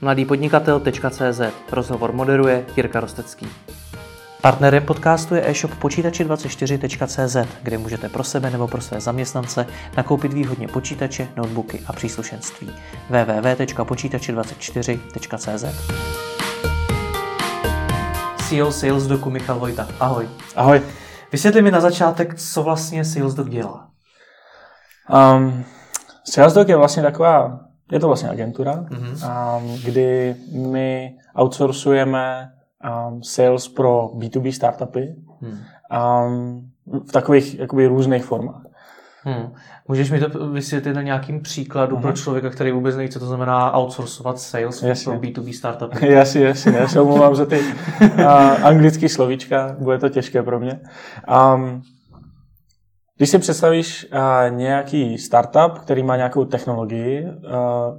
mladýpodnikatel.cz Rozhovor moderuje Jirka Rostecký. Partnerem podcastu je e-shop počítači24.cz, kde můžete pro sebe nebo pro své zaměstnance nakoupit výhodně počítače, notebooky a příslušenství. www.počítači24.cz CEO Sales Doku Michal Vojta. Ahoj. Ahoj. Vysvětli mi na začátek, co vlastně Sales Doc dělá. Um, Sales Doc je vlastně taková je to vlastně agentura, mm-hmm. kdy my outsourcujeme um, sales pro B2B startupy mm. v takových jakoby, různých formách. Hmm. Můžeš mi to vysvětlit na nějakým příkladu uh-huh. pro člověka, který vůbec neví, co to znamená outsourcovat sales jasně. pro B2B startupy? Jasně, jasně. Já se omlouvám za ty uh, anglické slovíčka, bude to těžké pro mě. Um, když si představíš uh, nějaký startup, který má nějakou technologii, uh,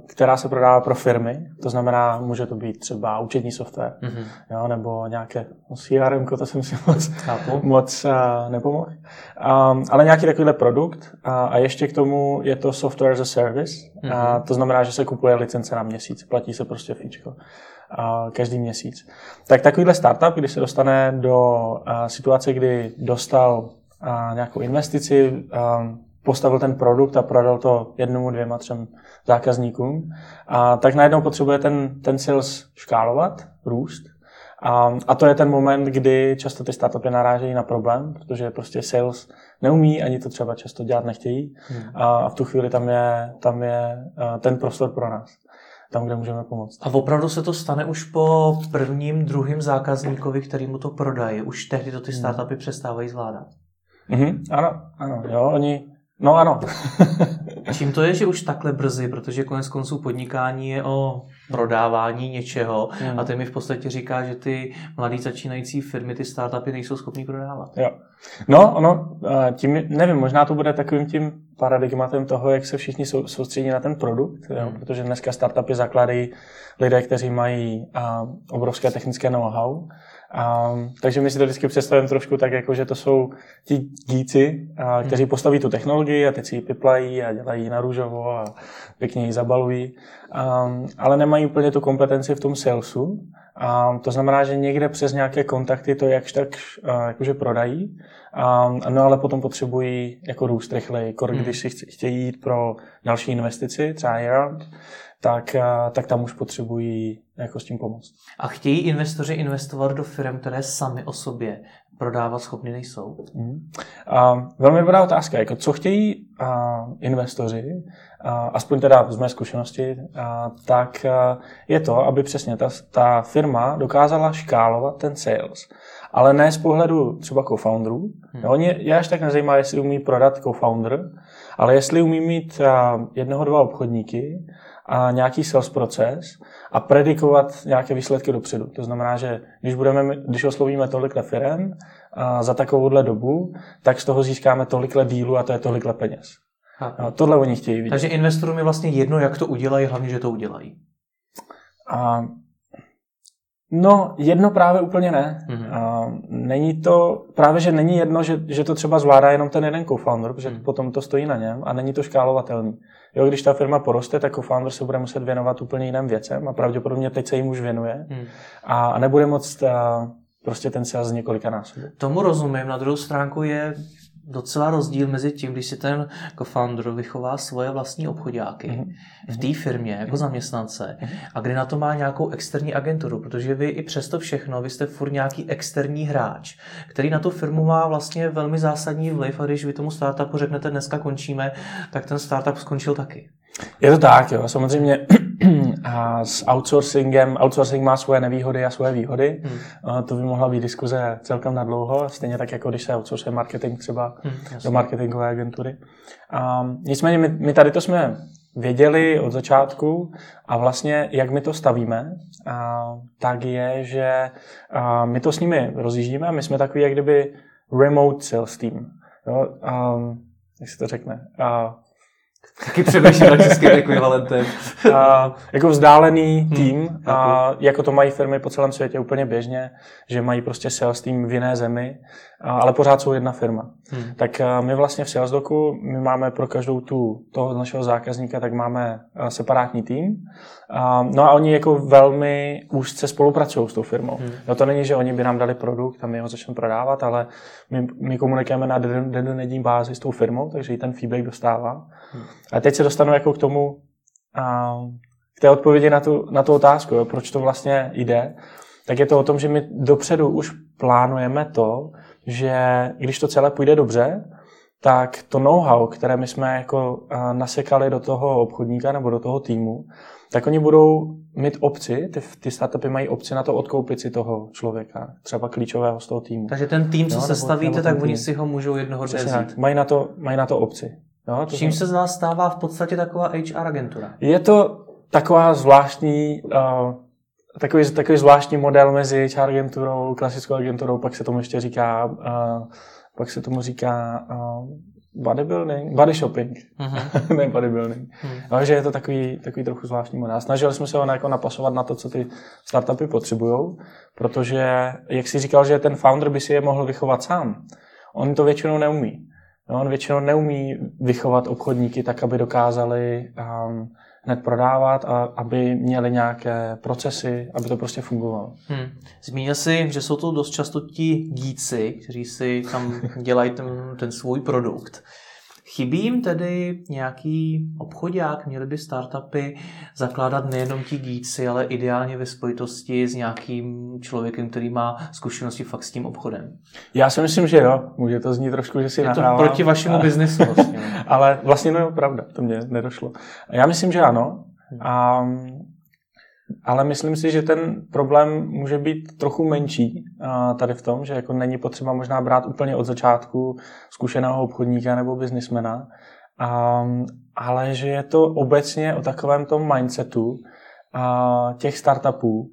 která se prodává pro firmy, to znamená, může to být třeba účetní software, mm-hmm. jo, nebo nějaké no, CRM, to jsem si moc, moc uh, nepomohl. Um, ale nějaký takovýhle produkt uh, a ještě k tomu je to software as a service, mm-hmm. uh, to znamená, že se kupuje licence na měsíc, platí se prostě fíčko každý měsíc. Tak takovýhle startup, když se dostane do situace, kdy dostal a nějakou investici, postavil ten produkt a prodal to jednomu, dvěma, třem zákazníkům, a tak najednou potřebuje ten, ten sales škálovat, růst. A, a to je ten moment, kdy často ty startupy narážejí na problém, protože prostě sales neumí, ani to třeba často dělat nechtějí. Hmm. A v tu chvíli tam je, tam je ten prostor pro nás tam, kde můžeme pomoct. A opravdu se to stane už po prvním, druhém zákazníkovi, který mu to prodají. Už tehdy to ty hmm. startupy přestávají zvládat. Mm-hmm, ano, ano, jo, oni, no ano. Čím to je, že už takhle brzy, protože konec konců podnikání je o prodávání něčeho mm. a ty mi v podstatě říká, že ty mladý začínající firmy, ty startupy nejsou schopný prodávat. Jo. No, ono, tím, nevím, možná to bude takovým tím paradigmatem toho, jak se všichni sou, soustředí na ten produkt, jo, mm. protože dneska startupy zakládají lidé, kteří mají a, obrovské technické know-how Um, takže my si to vždycky představujeme trošku tak, jako že to jsou ti díci, a, kteří hmm. postaví tu technologii a teď si ji piplají a dělají na růžovo a pěkně ji zabalují, um, ale nemají úplně tu kompetenci v tom salesu. Um, to znamená, že někde přes nějaké kontakty to jakž tak uh, jakože prodají, um, no ale potom potřebují jako růst rychleji, hmm. když si chtějí jít pro další investici, třeba round, tak, eh, tak tam už potřebují jako s tím pomoct. A chtějí investoři investovat do firm, které sami o sobě prodávat schopny nejsou? Mm. A, velmi dobrá otázka. Jako, co chtějí a, investoři, a, aspoň teda z mé zkušenosti, a, tak a, je to, aby přesně ta, ta firma dokázala škálovat ten sales. Ale ne z pohledu třeba co-founderů. Hmm. Jo, je až tak nezajímá, jestli umí prodat co-founder, ale jestli umí mít a, jednoho, dva obchodníky a nějaký sales proces a predikovat nějaké výsledky dopředu. To znamená, že když, budeme, když oslovíme tolik firm a za takovouhle dobu, tak z toho získáme tolik dílu a to je tolik peněz. A tohle oni chtějí vidět. Takže investorům je vlastně jedno, jak to udělají, hlavně, že to udělají. A, no, jedno právě úplně ne. Mm-hmm. A, není to, právě, že není jedno, že, že to třeba zvládá jenom ten jeden co-founder, protože mm-hmm. potom to stojí na něm a není to škálovatelný. Jo, když ta firma poroste, tak co-founder se bude muset věnovat úplně jiným věcem a pravděpodobně teď se jim už věnuje hmm. a, nebude moc a, prostě ten sales několika násobů. Tomu rozumím. Na druhou stránku je docela rozdíl mezi tím, když si ten co-founder vychová svoje vlastní obchodáky mm-hmm. v té firmě jako mm-hmm. zaměstnance mm-hmm. a kdy na to má nějakou externí agenturu, protože vy i přesto všechno, vy jste furt nějaký externí hráč, který na tu firmu má vlastně velmi zásadní vliv a když vy tomu startupu řeknete dneska končíme, tak ten startup skončil taky. Je to tak, jo. Samozřejmě a s outsourcingem, outsourcing má svoje nevýhody a svoje výhody. Hmm. To by mohla být diskuze celkem na dlouho, stejně tak, jako když se outsourcuje marketing třeba hmm, do marketingové agentury. A nicméně my, my tady to jsme věděli od začátku a vlastně jak my to stavíme, a, tak je, že a, my to s nimi rozjíždíme a my jsme takový jak kdyby remote sales team. Jo? A, jak se to řekne? A, Taky přemýšlím na českým ekvivalentem. a, jako vzdálený hmm, tým, hmm, a, jako to mají firmy po celém světě úplně běžně, že mají prostě sales tým v jiné zemi, ale pořád jsou jedna firma. Hmm. Tak my vlastně v SalesDoku, my máme pro každou tu toho našeho zákazníka, tak máme separátní tým. No a oni jako velmi úzce spolupracují s tou firmou. Hmm. No to není, že oni by nám dali produkt a my ho začneme prodávat, ale my, my komunikujeme na dennodenní bázi s tou firmou, takže i ten feedback dostává. Hmm. A teď se dostanu jako k tomu, k té odpovědi na tu, na tu otázku, jo, proč to vlastně jde, tak je to o tom, že my dopředu už plánujeme to, že když to celé půjde dobře, tak to know-how, které my jsme jako nasekali do toho obchodníka nebo do toho týmu, tak oni budou mít opci, ty, ty startupy mají opci na to odkoupit si toho člověka, třeba klíčového z toho týmu. Takže ten tým, co no, se stavíte, tak oni si ho můžou jednoho vzít. Mají na to, mají na to opci. Jo, to Čím se z vás stává v podstatě taková HR agentura? Je to taková zvláštní, uh, takový, takový zvláštní model mezi HR agenturou, klasickou agenturou, pak se tomu ještě říká, uh, pak se tomu říká uh, bodybuilding, body shopping, uh-huh. ne bodybuilding. Uh-huh. Ale že je to takový, takový trochu zvláštní model. Snažili jsme se ho jako napasovat na to, co ty startupy potřebují, protože, jak jsi říkal, že ten founder by si je mohl vychovat sám, on to většinou neumí. No, on většinou neumí vychovat obchodníky tak, aby dokázali um, hned prodávat a aby měli nějaké procesy, aby to prostě fungovalo. Hmm. Zmínil jsi, že jsou to dost často ti díci, kteří si tam dělají ten, ten svůj produkt. Chybí jim tedy nějaký obchodák, měly by startupy zakládat nejenom ti gíci, ale ideálně ve spojitosti s nějakým člověkem, který má zkušenosti fakt s tím obchodem. Já si myslím, že jo. Může to znít trošku, že si Je to proti vašemu ale... biznesu vlastně. ale vlastně no je pravda, to mě nedošlo. Já myslím, že ano. A ale myslím si, že ten problém může být trochu menší tady v tom, že jako není potřeba možná brát úplně od začátku zkušeného obchodníka nebo biznismena, ale že je to obecně o takovém tom mindsetu těch startupů,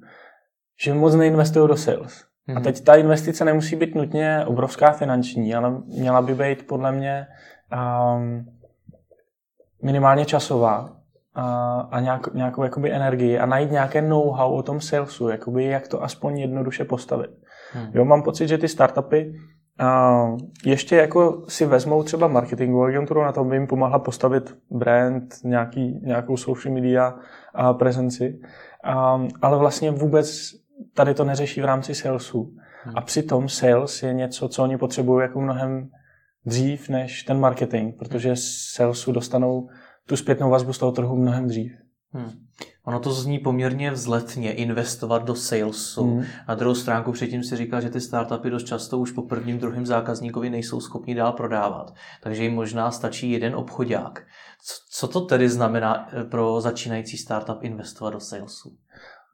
že moc neinvestují do sales. A mhm. teď ta investice nemusí být nutně obrovská finanční, ale měla by být podle mě um, minimálně časová a, a nějak, nějakou jakoby energii a najít nějaké know-how o tom salesu, jakoby jak to aspoň jednoduše postavit. Hmm. Jo, mám pocit, že ty startupy a ještě jako si vezmou třeba marketingovou agenturu, na to by jim pomohla postavit brand, nějaký, nějakou social media a prezenci, a, ale vlastně vůbec tady to neřeší v rámci salesu. Hmm. A přitom sales je něco, co oni potřebují jako mnohem dřív než ten marketing, protože salesu dostanou tu zpětnou vazbu z toho trhu mnohem dřív. Hmm. Ono to zní poměrně vzletně investovat do salesu. Hmm. Na druhou stránku předtím si říkal, že ty startupy dost často už po prvním, druhém zákazníkovi nejsou schopni dál prodávat. Takže jim možná stačí jeden obchodák. Co to tedy znamená eh, pro začínající startup investovat do salesu?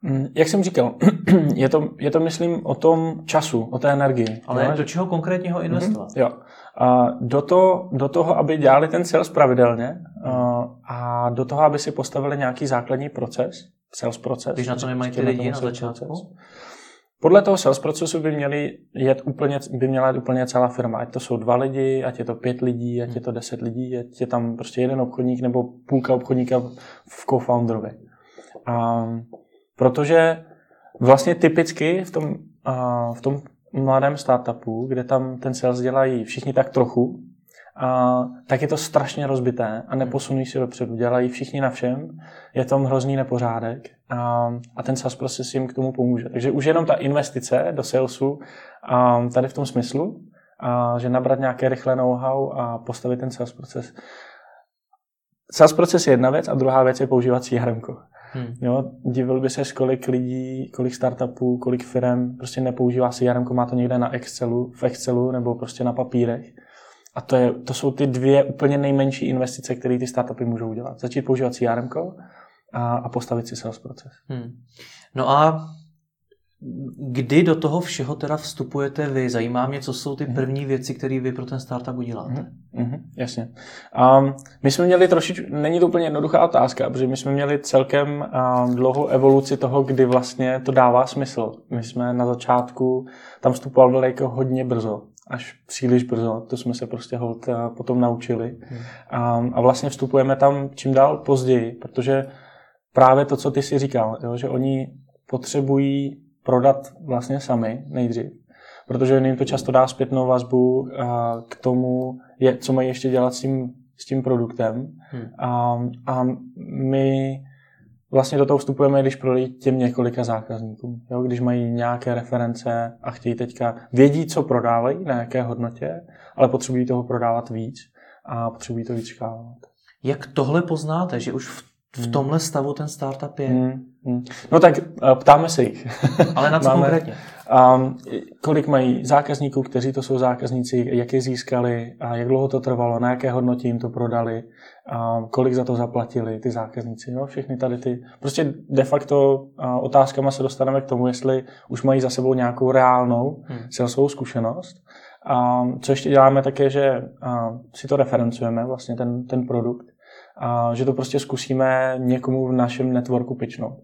Hmm, jak jsem říkal, je to, je to myslím o tom času, o té energii. Ale do čeho konkrétního investovat? Mm-hmm, jo. A do, to, do toho, aby dělali ten sales pravidelně a do toho, aby si postavili nějaký základní proces, sales proces. Když na co nemají ty lidi na začátku? Podle toho sales procesu by, měli jet úplně, by měla jít úplně celá firma. Ať to jsou dva lidi, ať je to pět lidí, ať je to deset lidí, ať je tam prostě jeden obchodník nebo půlka obchodníka v co-founderovi. A, protože vlastně typicky v tom, a, v tom mladém startupu, kde tam ten sales dělají všichni tak trochu, a, tak je to strašně rozbité a neposunují si dopředu. Dělají všichni na všem, je tam hrozný nepořádek a, a ten sales proces jim k tomu pomůže. Takže už jenom ta investice do salesu a, tady v tom smyslu, a, že nabrat nějaké rychlé know-how a postavit ten sales proces. Sales proces je jedna věc a druhá věc je používat CRM. Hmm. Jo, divil by se, kolik lidí, kolik startupů, kolik firm prostě nepoužívá CRM, má to někde na Excelu, v Excelu nebo prostě na papírech. A to, je, to jsou ty dvě úplně nejmenší investice, které ty startupy můžou udělat. Začít používat CRM a, a postavit si sales proces. Hmm. No a Kdy do toho všeho teda vstupujete vy? Zajímá mě, co jsou ty mhm. první věci, které vy pro ten startup uděláte. Mm-hmm, jasně. Um, my jsme měli trošičku, není to úplně jednoduchá otázka, protože my jsme měli celkem um, dlouhou evoluci toho, kdy vlastně to dává smysl. My jsme na začátku tam vstupovali jako hodně brzo. až příliš brzo, to jsme se prostě hold potom naučili. Hmm. A, a vlastně vstupujeme tam čím dál později, protože právě to, co ty si říkal, jo, že oni potřebují prodat vlastně sami nejdřív, protože jim to často dá zpětnou vazbu k tomu, je, co mají ještě dělat s tím, s tím produktem. Hmm. A, a my vlastně do toho vstupujeme, když prodají těm několika zákazníkům. Jo? Když mají nějaké reference a chtějí teďka, vědí, co prodávají, na jaké hodnotě, ale potřebují toho prodávat víc a potřebují to víc škálovat. Jak tohle poznáte, že už v, v hmm. tomhle stavu ten startup je? Hmm. Hmm. No tak eh, ptáme se jich. Ale na co Máme, konkrétně? Um, kolik mají zákazníků, kteří to jsou zákazníci, jak je získali, a jak dlouho to trvalo, na jaké hodnotě jim to prodali, um, kolik za to zaplatili ty zákazníci. Jo? Všechny tady ty. Prostě de facto uh, otázkama se dostaneme k tomu, jestli už mají za sebou nějakou reálnou hmm. salesovou zkušenost. Um, co ještě děláme, tak je, že uh, si to referencujeme, vlastně ten, ten produkt, a že to prostě zkusíme někomu v našem networku pitchnout.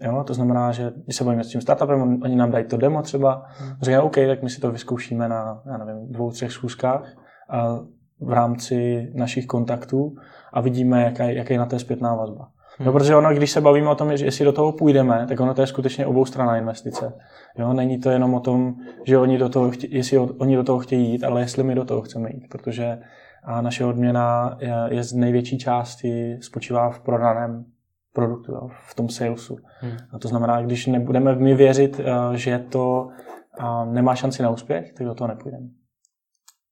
Jo, to znamená, že když se bavíme s tím startupem, oni nám dají to demo třeba, hmm. říkají, OK, tak my si to vyzkoušíme na, já nevím, dvou, třech schůzkách a v rámci našich kontaktů a vidíme, jaká, jaká je na té zpětná vazba. Hmm. No, protože ono, když se bavíme o tom, že jestli do toho půjdeme, tak ono to je skutečně obou strana investice. Jo, není to jenom o tom, že oni do toho, chtě, jestli oni do toho chtějí jít, ale jestli my do toho chceme jít, protože a naše odměna je, je z největší části spočívá v prodaném produktu, jo, v tom salesu. Hmm. A to znamená, když nebudeme my věřit, eh, že to eh, nemá šanci na úspěch, tak do toho nepůjdeme.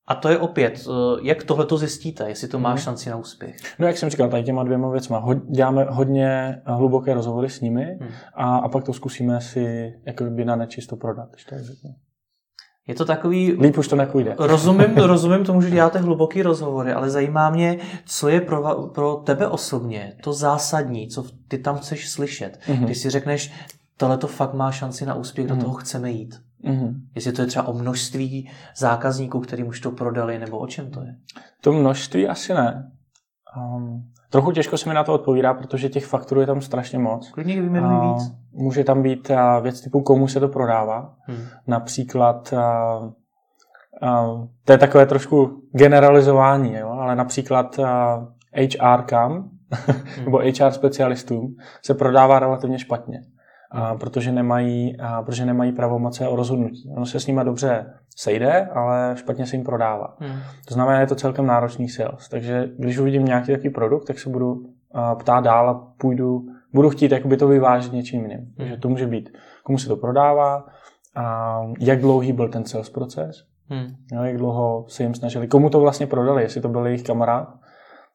A to je opět, eh, jak tohle to zjistíte, jestli to má hmm. šanci na úspěch? No jak jsem říkal, tady těma dvěma věcma. Ho, děláme hodně hluboké rozhovory s nimi hmm. a, a pak to zkusíme si jako by na nečisto prodat, když to řeknu. Je to takový... Líp už to nepůjde. Rozumím, rozumím tomu, že děláte hluboký rozhovory, ale zajímá mě, co je pro, pro tebe osobně to zásadní, co ty tam chceš slyšet. Mm-hmm. Když si řekneš, tohle to fakt má šanci na úspěch, mm-hmm. do mhm. toho chceme jít. Mm-hmm. Jestli to je třeba o množství zákazníků, kterým už to prodali, nebo o čem to je? To množství asi ne. Um, trochu těžko se mi na to odpovídá, protože těch faktorů je tam strašně moc. Klidně vyjmenuj víc. Může tam být uh, věc typu, komu se to prodává. Hmm. Například, to je takové trošku generalizování, jo? ale například HR kam, hmm. nebo HR specialistům se prodává relativně špatně a, protože, nemají, a, protože nemají pravomoce o rozhodnutí. Ono se s nimi dobře sejde, ale špatně se jim prodává. Hmm. To znamená, je to celkem náročný sales. Takže když uvidím nějaký takový produkt, tak se budu ptát dál a půjdu, budu chtít jakoby to vyvážit něčím jiným. Hmm. Takže to může být, komu se to prodává, a jak dlouhý byl ten sales proces, hmm. jo, jak dlouho se jim snažili, komu to vlastně prodali, jestli to byl jejich kamarád,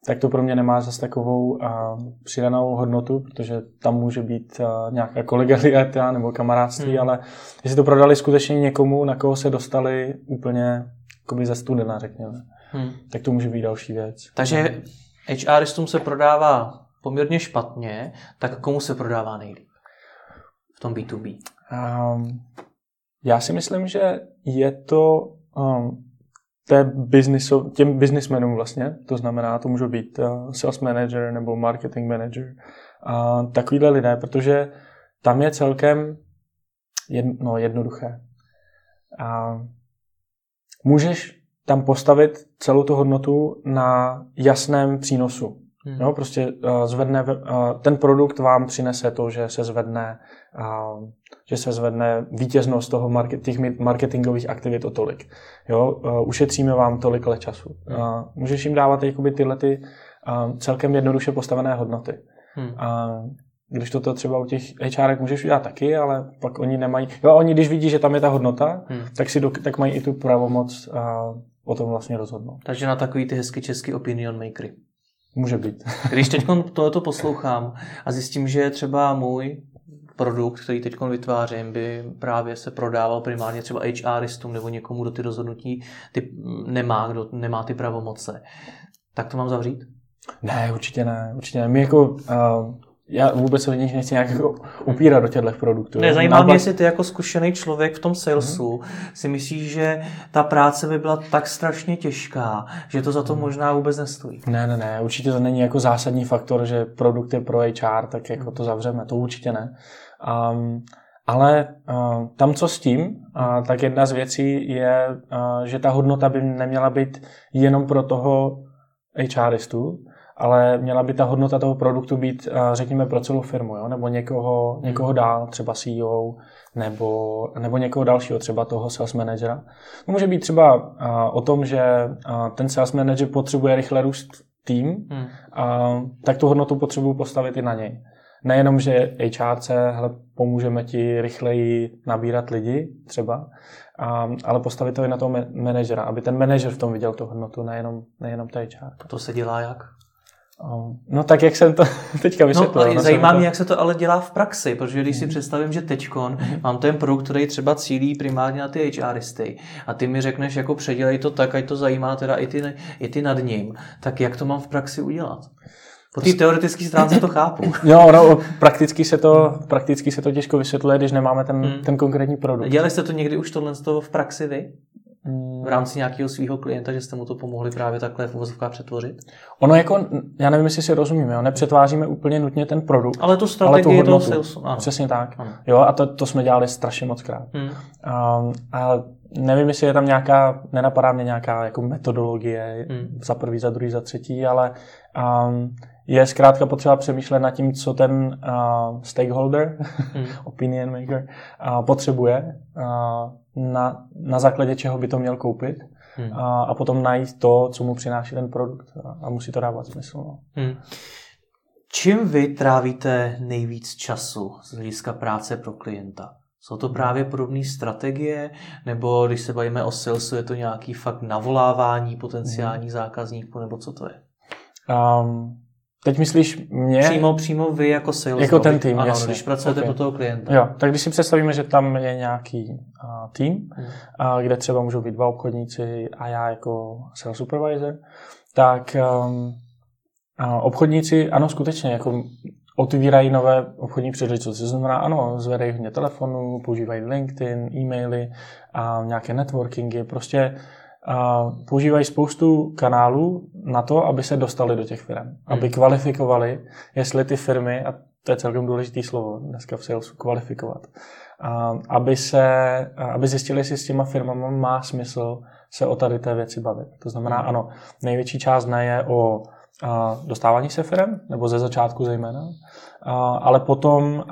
tak to pro mě nemá zase takovou a, přidanou hodnotu, protože tam může být a, nějaká kolegialita nebo kamarádství, hmm. ale jestli to prodali skutečně někomu, na koho se dostali úplně jakoby ze studena, řekněme, hmm. tak to může být další věc. Takže HRistům se prodává poměrně špatně, tak komu se prodává nejlíp v tom B2B? Um, já si myslím, že je to um, té businessu, těm businessmenům vlastně, to znamená, to můžou být uh, sales manager nebo marketing manager, a takovýhle lidé, protože tam je celkem jedno, no, jednoduché. A můžeš tam postavit celou tu hodnotu na jasném přínosu. Hmm. Jo, prostě uh, zvedne, uh, ten produkt vám přinese to, že se zvedne, uh, že se zvedne vítěznost toho market, těch marketingových aktivit o tolik. Jo, uh, ušetříme vám tolik času. Hmm. Uh, můžeš jim dávat jakoby tyhle ty, celkem jednoduše postavené hodnoty. Hmm. Uh, když toto třeba u těch HR můžeš udělat taky, ale pak oni nemají. Jo, oni když vidí, že tam je ta hodnota, hmm. tak, si do, tak mají i tu pravomoc uh, o tom vlastně rozhodnout. Takže na takový ty hezky český opinion makery. Může být. Když teď tohoto poslouchám a zjistím, že třeba můj produkt, který teď vytvářím, by právě se prodával primárně třeba HRistům nebo někomu, kdo ty rozhodnutí ty nemá, kdo nemá ty pravomoce, tak to mám zavřít? Ne, určitě ne. Určitě ne. My jako uh, já vůbec se nich nechci nějak jako upírat do těchto produktů. Ne, zajímá mě, jestli ty jako zkušený člověk v tom salesu mm-hmm. si myslíš, že ta práce by byla tak strašně těžká, že to za to možná vůbec nestojí. Ne, ne, ne, určitě to není jako zásadní faktor, že produkt je pro HR, tak jako to zavřeme, to určitě ne. Um, Ale uh, tam, co s tím, uh, tak jedna z věcí je, uh, že ta hodnota by neměla být jenom pro toho HRistu, ale měla by ta hodnota toho produktu být, řekněme, pro celou firmu, jo? nebo někoho, hmm. někoho dál, třeba CEO, nebo, nebo někoho dalšího, třeba toho sales managera. To může být třeba o tom, že ten sales manager potřebuje rychle růst tým, hmm. a, tak tu hodnotu potřebuji postavit i na něj. Nejenom, že HRC, hele, pomůžeme ti rychleji nabírat lidi třeba, a, ale postavit to i na toho manažera, aby ten manažer v tom viděl tu hodnotu, nejenom, nejenom ta HR. To se dělá jak? No tak, jak jsem to teďka vysvětlil. No, zajímá mě, to... jak se to ale dělá v praxi, protože když si mhm. představím, že teďkon mm. mám ten produkt, který třeba cílí primárně na ty HRisty a ty mi řekneš, jako předělej to tak, ať to zajímá teda i ty, i ty nad ním, tak jak to mám v praxi udělat? Po té teoretické stránce to chápu. Jo, no, prakticky se to, prakticky se to těžko vysvětluje, když nemáme ten, hmm. ten konkrétní produkt. Dělali jste to někdy už tohle v praxi vy? v rámci nějakého svého klienta, že jste mu to pomohli právě takhle v uvozovkách přetvořit? Ono jako, já nevím, jestli si rozumíme, jo, nepřetváříme úplně nutně ten produkt, ale, to strategii ale tu hodnotu. Toho sales, ano. Přesně tak. Ano. Jo, a to, to jsme dělali strašně moc krát. Hmm. Um, a nevím, jestli je tam nějaká, nenapadá mě nějaká jako metodologie hmm. za prvý, za druhý, za třetí, ale um, je zkrátka potřeba přemýšlet nad tím, co ten uh, stakeholder, hmm. opinion maker, uh, potřebuje, uh, na, na základě čeho by to měl koupit hmm. a, a potom najít to, co mu přináší ten produkt a, a musí to dávat smysl. No. Hmm. Čím vy trávíte nejvíc času z hlediska práce pro klienta? Jsou to právě podobné strategie, nebo když se bavíme o salesu, je to nějaký fakt navolávání potenciálních hmm. zákazníků, nebo co to je? Um, Teď myslíš mě? Přímo, přímo vy jako sales. Jako ten tým, ano, jasně. když pracujete okay. pro toho klienta. Jo, tak když si představíme, že tam je nějaký uh, tým, hmm. uh, kde třeba můžou být dva obchodníci a já jako sales supervisor, tak um, uh, obchodníci, ano, skutečně, jako otvírají nové obchodní příležitosti. To znamená, ano, zvedají hodně telefonů, používají LinkedIn, e-maily a nějaké networkingy. Prostě a používají spoustu kanálů na to, aby se dostali do těch firm, hmm. aby kvalifikovali, jestli ty firmy, a to je celkem důležité slovo dneska v salesu, kvalifikovat, a aby, se, aby zjistili, jestli s těma firmama má smysl se o tady té věci bavit. To znamená, hmm. ano, největší část ne je o dostávání se firm, nebo ze začátku zejména, ale potom,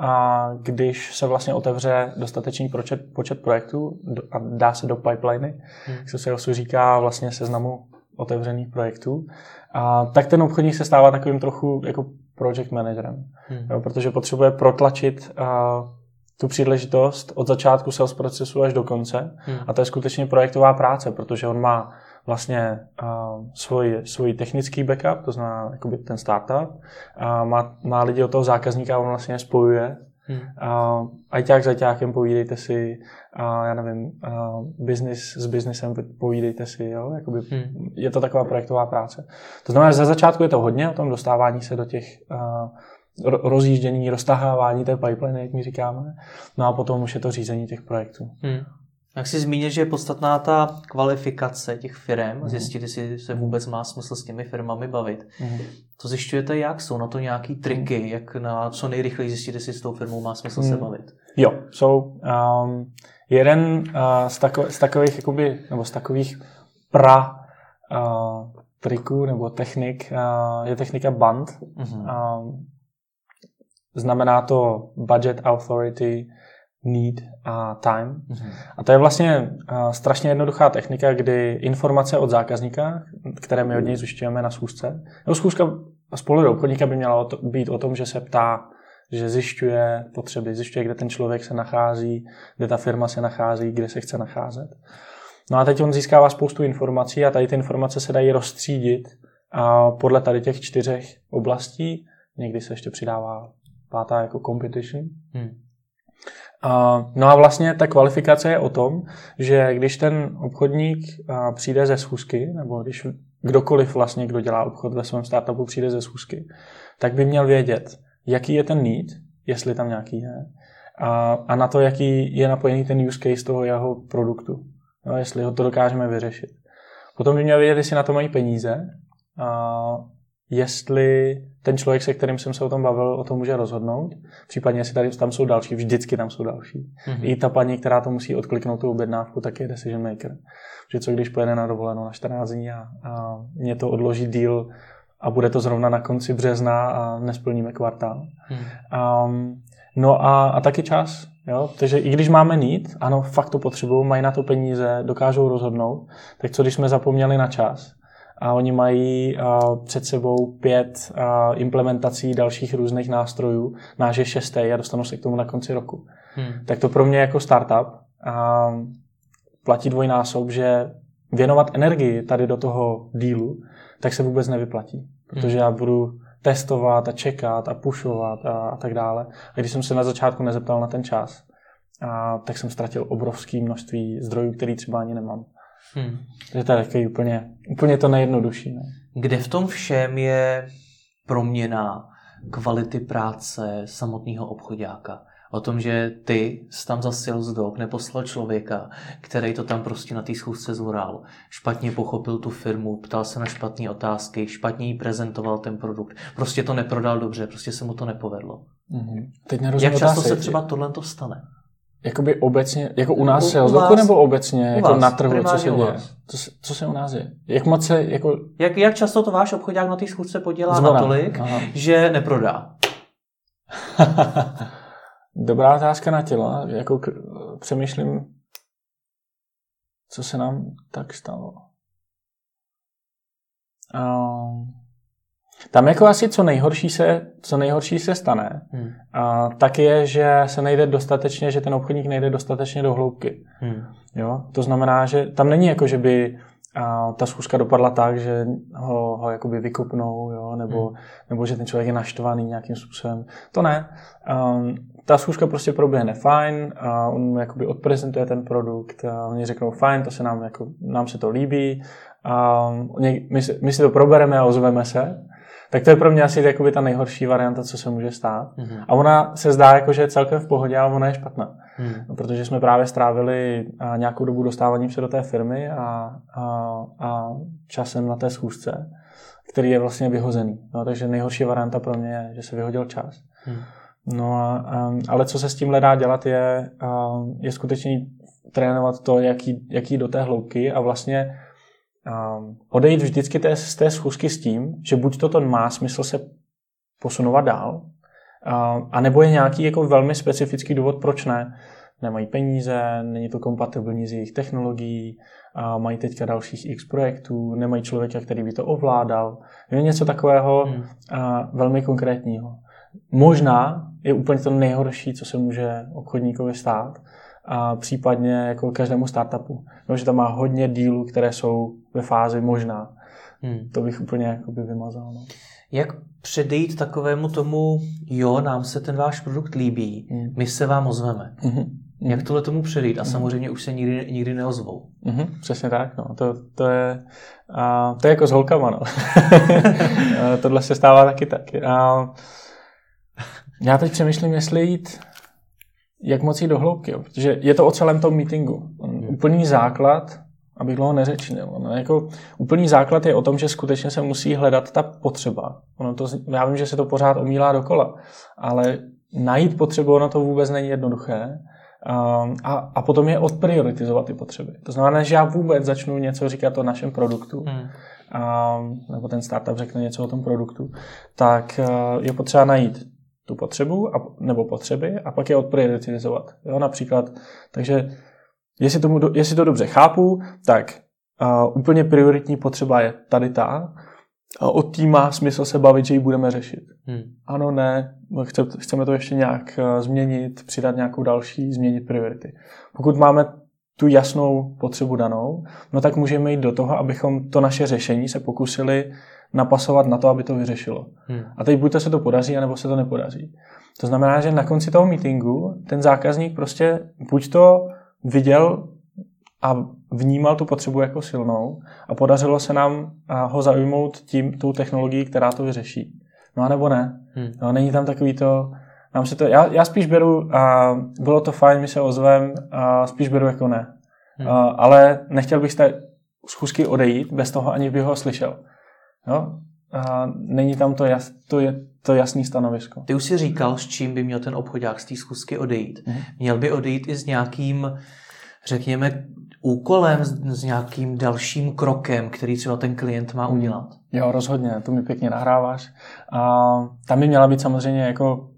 když se vlastně otevře dostatečný počet, počet projektů a dá se do pipeliny, hmm. co se osu říká vlastně seznamu otevřených projektů, a, tak ten obchodník se stává takovým trochu jako project managerem, hmm. jo, protože potřebuje protlačit a, tu příležitost od začátku sales procesu až do konce hmm. a to je skutečně projektová práce, protože on má vlastně uh, svůj, svůj technický backup, to znamená jakoby ten startup, a má, má lidi od toho zákazníka, on vlastně spojuje. Hmm. Uh, ajťák za ťákem povídejte si, uh, já nevím, uh, business s biznesem povídejte si, jo? Jakoby, hmm. je to taková projektová práce. To znamená, že za začátku je to hodně o tom dostávání se do těch uh, rozjíždění, roztahávání té pipeline, jak my říkáme, no a potom už je to řízení těch projektů. Hmm. Jak jsi zmínil, že je podstatná ta kvalifikace těch firm, mm. zjistit, jestli se vůbec má smysl s těmi firmami bavit. Mm. To zjišťujete jak? Jsou na to nějaký triky, jak na co nejrychleji zjistit, jestli s tou firmou má smysl mm. se bavit? Jo, jsou um, jeden uh, z, tako, z takových, jakoby, nebo z takových pra uh, triků nebo technik uh, je technika BAND. Mm-hmm. Um, znamená to Budget Authority need a time. Mm-hmm. A to je vlastně uh, strašně jednoduchá technika, kdy informace od zákazníka, které my od něj zjišťujeme na schůzce, nebo schůzka spolu do obchodníka by měla to, být o tom, že se ptá, že zjišťuje potřeby, zjišťuje, kde ten člověk se nachází, kde ta firma se nachází, kde se chce nacházet. No a teď on získává spoustu informací a tady ty informace se dají rozstřídit a podle tady těch čtyřech oblastí, někdy se ještě přidává pátá jako competition, hmm. No a vlastně ta kvalifikace je o tom, že když ten obchodník přijde ze schůzky, nebo když kdokoliv vlastně, kdo dělá obchod ve svém startupu, přijde ze schůzky, tak by měl vědět, jaký je ten need, jestli tam nějaký je, a, a na to, jaký je napojený ten use case toho jeho produktu, no, jestli ho to dokážeme vyřešit. Potom by měl vědět, jestli na to mají peníze, a jestli ten člověk, se kterým jsem se o tom bavil, o tom může rozhodnout. Případně, jestli tady tam jsou další, vždycky tam jsou další. Mm-hmm. I ta paní, která to musí odkliknout tu objednávku, tak je decision maker. Že co když pojede na dovolenou na 14 dní a, a mě to odloží díl a bude to zrovna na konci března a nesplníme kvartál. Mm. Um, no a, a taky čas. Jo? Takže i když máme nít, ano, fakt to potřebují, mají na to peníze, dokážou rozhodnout, tak co když jsme zapomněli na čas? A oni mají před sebou pět implementací dalších různých nástrojů. Náš je šestý a dostanu se k tomu na konci roku. Hmm. Tak to pro mě jako startup uh, platí dvojnásob, že věnovat energii tady do toho dílu, tak se vůbec nevyplatí. Protože hmm. já budu testovat a čekat a pušovat a, a tak dále. A když jsem se na začátku nezeptal na ten čas, a, tak jsem ztratil obrovské množství zdrojů, který třeba ani nemám. Hmm. Takže to je taky úplně, úplně to nejjednodušší. Ne? Kde v tom všem je proměna kvality práce samotného obchodáka? O tom, že ty jsi tam zasil z dob, neposlal člověka, který to tam prostě na té schůzce zvoral, špatně pochopil tu firmu, ptal se na špatné otázky, špatně jí prezentoval ten produkt, prostě to neprodal dobře, prostě se mu to nepovedlo. Mm-hmm. Teď Jak často se třeba tohle to stane? Jakoby obecně, jako u nás u, u nebo obecně, jako vás, na trhu, co se děje? Co, co se u nás děje? Jak moc se, jako... Jak, jak často to váš obchodák na té schůzce podělá Zvona. natolik, Aha. že neprodá? Dobrá otázka na tělo. Jako k, přemýšlím, co se nám tak stalo. Um, tam jako asi co nejhorší se, co nejhorší se stane, hmm. a, tak je, že se nejde dostatečně, že ten obchodník nejde dostatečně do hloubky. Hmm. Jo? To znamená, že tam není jako, že by a ta schůzka dopadla tak, že ho, ho jakoby vykopnou, jo? Nebo, hmm. nebo že ten člověk je naštvaný nějakým způsobem. To ne. Um, ta schůzka prostě proběhne fajn, a on jakoby odprezentuje ten produkt a oni řeknou fajn, to se nám, jako, nám se to líbí, a my, my si to probereme a ozveme se. Tak to je pro mě asi jakoby ta nejhorší varianta, co se může stát. Mm-hmm. A ona se zdá, jako, že je celkem v pohodě, ale ona je špatná. Mm. No, protože jsme právě strávili nějakou dobu dostáváním se do té firmy a, a, a časem na té schůzce, který je vlastně vyhozený. No, takže nejhorší varianta pro mě je, že se vyhodil čas. Mm. No a, ale co se s tím dá dělat, je, je skutečně trénovat to, jaký, jaký do té hloubky a vlastně um, odejít vždycky té, z té schůzky s tím, že buď toto má smysl se posunovat dál, uh, anebo je nějaký jako velmi specifický důvod, proč ne. Nemají peníze, není to kompatibilní s jejich technologií, uh, mají teďka dalších x projektů, nemají člověka, který by to ovládal. Je něco takového hmm. uh, velmi konkrétního. Možná je úplně to nejhorší, co se může obchodníkovi stát, a případně jako každému startupu. No, že tam má hodně dílů, které jsou ve fázi možná. Hmm. To bych úplně jakoby vymazal. No. Jak předejít takovému tomu, jo, nám se ten váš produkt líbí, hmm. my se vám ozveme. Hmm. Jak tohle tomu předejít? A hmm. samozřejmě už se nikdy, nikdy neozvou. Hmm, přesně tak. No. To, to, je, a, to je jako s holkama. No. Tohle se stává taky tak. A, já teď přemýšlím, jestli jít jak moc jít do hloubky, jo? protože je to o celém tom meetingu. Hmm. Úplný základ, abych dlouho neřečnil, no, jako úplný základ je o tom, že skutečně se musí hledat ta potřeba. Ono to, já vím, že se to pořád omílá dokola, ale najít potřebu, ono to vůbec není jednoduché. Um, a, a potom je odprioritizovat ty potřeby. To znamená, že já vůbec začnu něco říkat o našem produktu, hmm. um, nebo ten startup řekne něco o tom produktu, tak uh, je potřeba najít tu potřebu a, nebo potřeby a pak je odprioritizovat. Jo, například, takže jestli, tomu, jestli to dobře chápu, tak uh, úplně prioritní potřeba je tady ta a od tím má smysl se bavit, že ji budeme řešit. Hmm. Ano, ne, chce, chceme to ještě nějak uh, změnit, přidat nějakou další, změnit priority. Pokud máme tu jasnou potřebu danou, no tak můžeme jít do toho, abychom to naše řešení se pokusili napasovat na to, aby to vyřešilo. Hmm. A teď buď to se to podaří, anebo se to nepodaří. To znamená, že na konci toho meetingu ten zákazník prostě buď to viděl a vnímal tu potřebu jako silnou a podařilo se nám ho zaujmout tím, tou technologií, která to vyřeší. No a nebo ne. Hmm. No, není tam takový to, nám se to, já, já spíš beru, a bylo to fajn, my se ozvem, a spíš beru jako ne. Hmm. A, ale nechtěl bych z té schůzky odejít bez toho, ani bych ho slyšel. Jo? uh, není tam to, jas, to, je, to jasný stanovisko. Ty už si říkal, s čím by měl ten obchodák z té schůzky odejít. Mm. Měl by odejít i s nějakým, řekněme, úkolem, s, s nějakým dalším krokem, který třeba ten klient má udělat. Jo, rozhodně, to mi pěkně nahráváš. A tam by měla být samozřejmě jako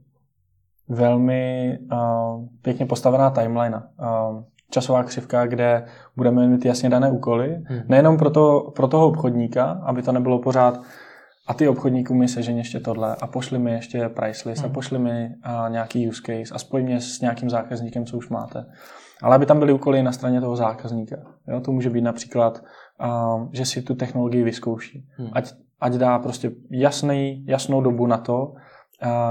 velmi uh, pěkně postavená timeline. Uh, časová křivka, kde budeme mít jasně dané úkoly. Hmm. Nejenom pro, to, pro toho obchodníka, aby to nebylo pořád a ty obchodníků mi sežen ještě tohle a pošli mi ještě price list hmm. a pošli mi uh, nějaký use case a spoj mě s nějakým zákazníkem, co už máte. Ale aby tam byly úkoly na straně toho zákazníka. Jo? To může být například, uh, že si tu technologii vyzkouší. Hmm. Ať, ať dá prostě jasný, jasnou dobu na to,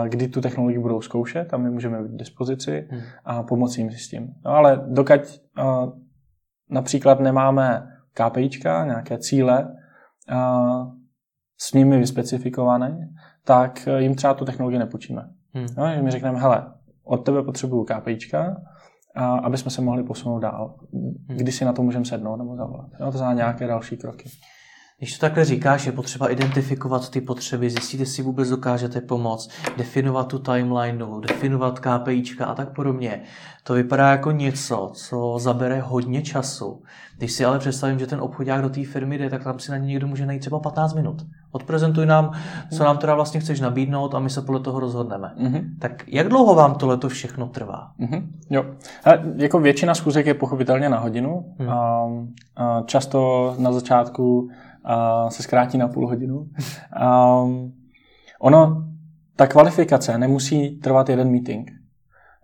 kdy tu technologii budou zkoušet a my můžeme být k dispozici hmm. a pomoci jim si s tím. No ale dokud například nemáme KPIčka, nějaké cíle s nimi vyspecifikované, tak jim třeba tu technologii nepůjčíme. Hmm. No, že my řekneme, hele, od tebe potřebuju KPIčka, a aby jsme se mohli posunout dál. Hmm. Kdy si na to můžeme sednout nebo zavolat. No, to znamená nějaké další kroky. Když to takhle říkáš, je potřeba identifikovat ty potřeby, zjistit, jestli vůbec dokážete pomoct, definovat tu timelineu, definovat KPIčka a tak podobně. To vypadá jako něco, co zabere hodně času. Když si ale představím, že ten obchodák do té firmy jde, tak tam si na ně někdo může najít třeba 15 minut. Odprezentuj nám, co nám teda vlastně chceš nabídnout a my se podle toho rozhodneme. Mm-hmm. Tak jak dlouho vám tohle to všechno trvá? Mm-hmm. Jo. A jako většina schůzek je pochopitelně na hodinu. Mm. A, a často na začátku a se zkrátí na půl hodinu. Um, ono, ta kvalifikace nemusí trvat jeden meeting.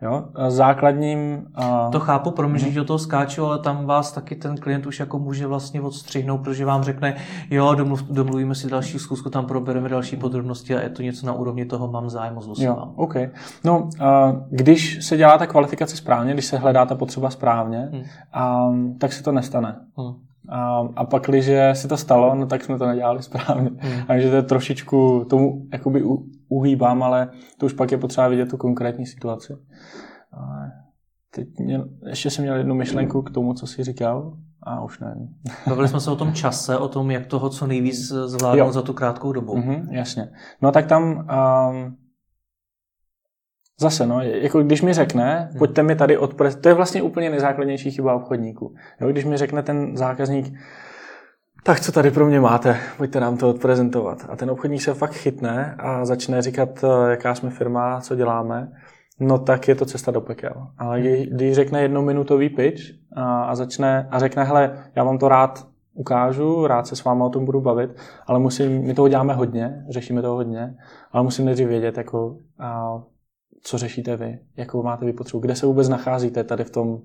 Jo? Základním... Uh... To chápu, pro mě, že do toho skáču, ale tam vás taky ten klient už jako může vlastně odstřihnout, protože vám řekne, jo, domluv, domluvíme si další zkusku, tam probereme další podrobnosti a je to něco na úrovni toho, mám zájem, o Jo, OK. No, uh, když se dělá ta kvalifikace správně, když se hledá ta potřeba správně, hmm. um, tak se to nestane. Hmm. A, a pak, když se to stalo, no tak jsme to nedělali správně. Hmm. Takže to je trošičku tomu jakoby uhýbám, ale to už pak je potřeba vidět tu konkrétní situaci. A teď mě, ještě jsem měl jednu myšlenku k tomu, co jsi říkal, a už ne. Bavili jsme se o tom čase, o tom, jak toho co nejvíc zvládnout za tu krátkou dobu. Mm-hmm, jasně. No tak tam um, Zase, no, jako když mi řekne, hmm. pojďte mi tady odprez... To je vlastně úplně nejzákladnější chyba obchodníků. Jo, když mi řekne ten zákazník, tak co tady pro mě máte, pojďte nám to odprezentovat. A ten obchodník se fakt chytne a začne říkat, eh, jaká jsme firma, co děláme, no tak je to cesta do pekel. Ale hmm. když řekne jednominutový pitch a, a začne a řekne, hele, já vám to rád ukážu, rád se s váma o tom budu bavit, ale musím, my toho děláme hodně, řešíme to hodně, ale musím nejdřív vědět, jako, a, co řešíte vy, jakou máte vy potřebu, kde se vůbec nacházíte tady v tom,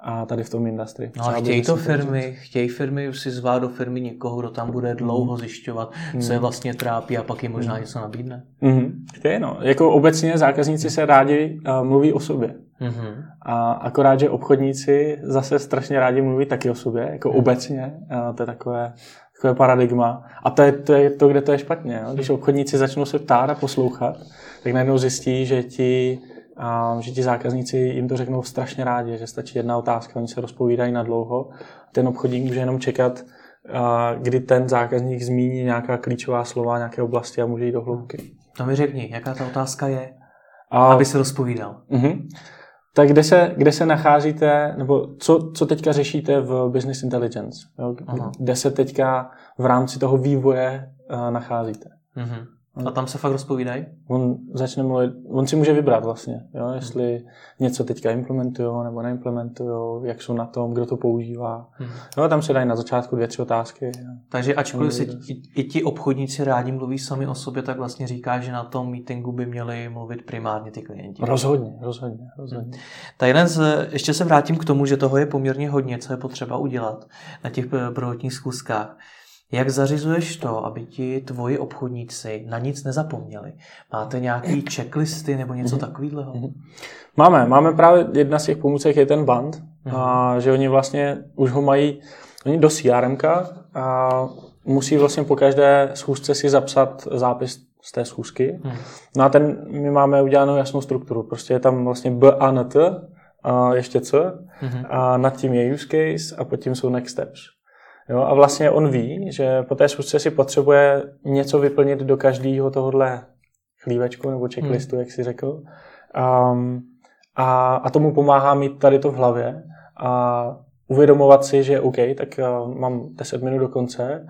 a tady v tom industrii. No a chtějí to firmy, chtějí firmy si zvát do firmy někoho, kdo tam bude dlouho mm. zjišťovat, mm. co je vlastně trápí a pak jim možná mm. něco nabídne. Mm. Chtějí, no. Jako obecně zákazníci se rádi uh, mluví o sobě. Mm-hmm. A akorát, že obchodníci zase strašně rádi mluví taky o sobě, jako mm. obecně. Uh, to je takové, takové paradigma. A to je, to je to, kde to je špatně. No? Když obchodníci začnou se ptát a poslouchat, tak najednou zjistí, že ti, a, že ti zákazníci jim to řeknou strašně rádi, že stačí jedna otázka, oni se rozpovídají na dlouho. Ten obchodník může jenom čekat, a, kdy ten zákazník zmíní nějaká klíčová slova, nějaké oblasti a může jít do hloubky. To mi řekni, jaká ta otázka je, a, aby se rozpovídal. Uh-huh. Tak kde se, kde se nacházíte, nebo co, co teďka řešíte v Business Intelligence? Jo? Kde se teďka v rámci toho vývoje uh, nacházíte? A tam se fakt rozpovídají? On začne mluvit, on si může vybrat vlastně, jo, jestli hmm. něco teďka implementují nebo neimplementují, jak jsou na tom, kdo to používá. Hmm. No, tam se dají na začátku dvě, tři otázky. Takže ačkoliv si i, i ti obchodníci rádi mluví sami o sobě, tak vlastně říká, že na tom meetingu by měli mluvit primárně ty klienti. Rozhodně, rozhodně, rozhodně. Hmm. Tak jeden z, ještě se vrátím k tomu, že toho je poměrně hodně, co je potřeba udělat na těch prvotních zkuskách. Jak zařizuješ to, aby ti tvoji obchodníci na nic nezapomněli? Máte nějaký checklisty nebo něco mm-hmm. takového? Mm-hmm. Máme, máme právě jedna z těch pomůcek je ten band, mm-hmm. a že oni vlastně už ho mají, oni do CRM a musí vlastně po každé schůzce si zapsat zápis z té schůzky. Mm. No a ten, my máme udělanou jasnou strukturu. Prostě je tam vlastně B a N T, a ještě C, mm-hmm. a nad tím je use case a pod tím jsou next steps. Jo, a vlastně on ví, že po té schůzce si potřebuje něco vyplnit do každého tohohle chlívečku nebo checklistu, hmm. jak si řekl. Um, a, a tomu pomáhá mít tady to v hlavě a uvědomovat si, že OK, tak uh, mám 10 minut do konce.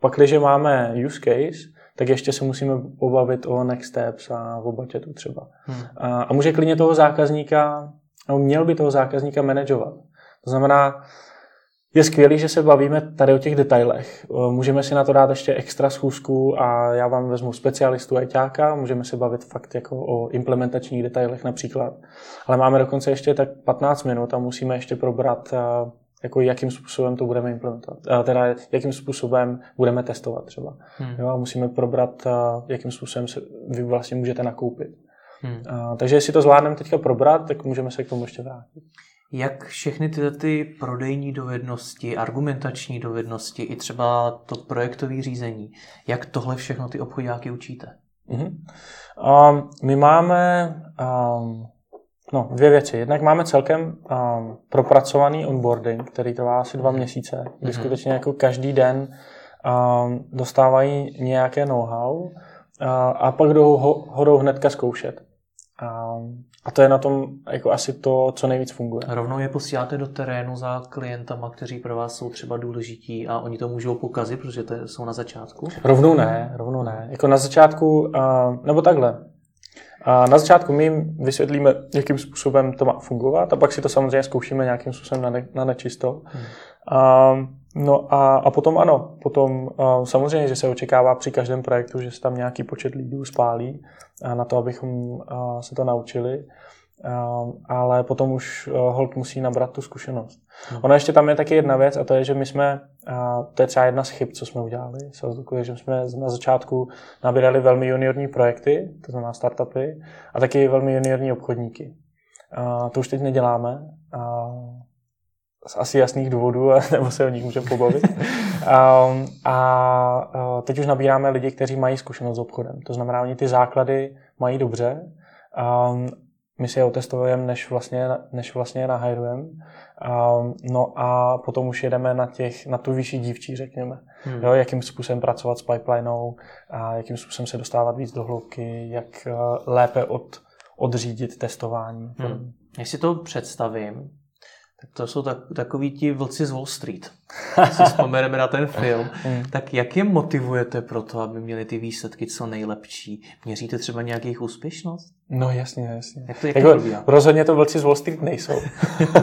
Pak, když máme use case, tak ještě se musíme pobavit o next steps a o budgetu třeba. Hmm. A, a může klidně toho zákazníka, nebo měl by toho zákazníka manažovat. To znamená, je skvělé, že se bavíme tady o těch detailech. Můžeme si na to dát ještě extra schůzku a já vám vezmu specialistu ajťáka, můžeme se bavit fakt jako o implementačních detailech například. Ale máme dokonce ještě tak 15 minut a musíme ještě probrat jako jakým způsobem to budeme implementovat. Teda jakým způsobem budeme testovat třeba. Hmm. Jo, a musíme probrat, jakým způsobem se vy vlastně můžete nakoupit. Hmm. A, takže jestli to zvládneme teďka probrat, tak můžeme se k tomu ještě vrátit. Jak všechny tyhle ty prodejní dovednosti, argumentační dovednosti i třeba to projektové řízení, jak tohle všechno ty obchodáky učíte? Uh-huh. Um, my máme um, no, dvě věci. Jednak máme celkem um, propracovaný onboarding, který trvá asi dva měsíce, kdy uh-huh. skutečně jako každý den um, dostávají nějaké know-how uh, a pak jdou ho, ho jdou hnedka zkoušet. Um, a to je na tom jako asi to, co nejvíc funguje. Rovnou je posíláte do terénu za klientama, kteří pro vás jsou třeba důležití a oni to můžou pokazit, protože to jsou na začátku? Rovnou ne, rovnou ne. Jako na začátku, nebo takhle. A na začátku my jim vysvětlíme, jakým způsobem to má fungovat a pak si to samozřejmě zkoušíme nějakým způsobem na, ne, na nečisto. Hmm. Um, No a, a potom ano, potom uh, samozřejmě, že se očekává při každém projektu, že se tam nějaký počet lidí spálí uh, na to, abychom uh, se to naučili, uh, ale potom už uh, hold musí nabrat tu zkušenost. Hmm. Ono ještě tam je taky jedna věc a to je, že my jsme, uh, to je třeba jedna z chyb, co jsme udělali, že jsme na začátku nabírali velmi juniorní projekty, to znamená startupy, a taky velmi juniorní obchodníky. Uh, to už teď neděláme. Uh, z asi jasných důvodů, nebo se o nich můžeme pobavit. um, a uh, teď už nabíráme lidi, kteří mají zkušenost s obchodem. To znamená, oni ty základy mají dobře. Um, my si je otestujeme, než vlastně, než vlastně je nahajrujeme. Um, no a potom už jedeme na, těch, na tu vyšší dívčí, řekněme. Hmm. Jo, jakým způsobem pracovat s pipelineou, a jakým způsobem se dostávat víc do hloubky, jak uh, lépe od, odřídit testování. Hmm. Jak si to představím, tak to jsou tak, takový ti vlci z Wall Street. Si vzpomeneme na ten film. Mm. tak jak je motivujete pro to, aby měli ty výsledky co nejlepší? Měříte třeba nějakých úspěšnost? No jasně, jasně. Jak to, jak jako, to rozhodně to vlci z Wall Street nejsou.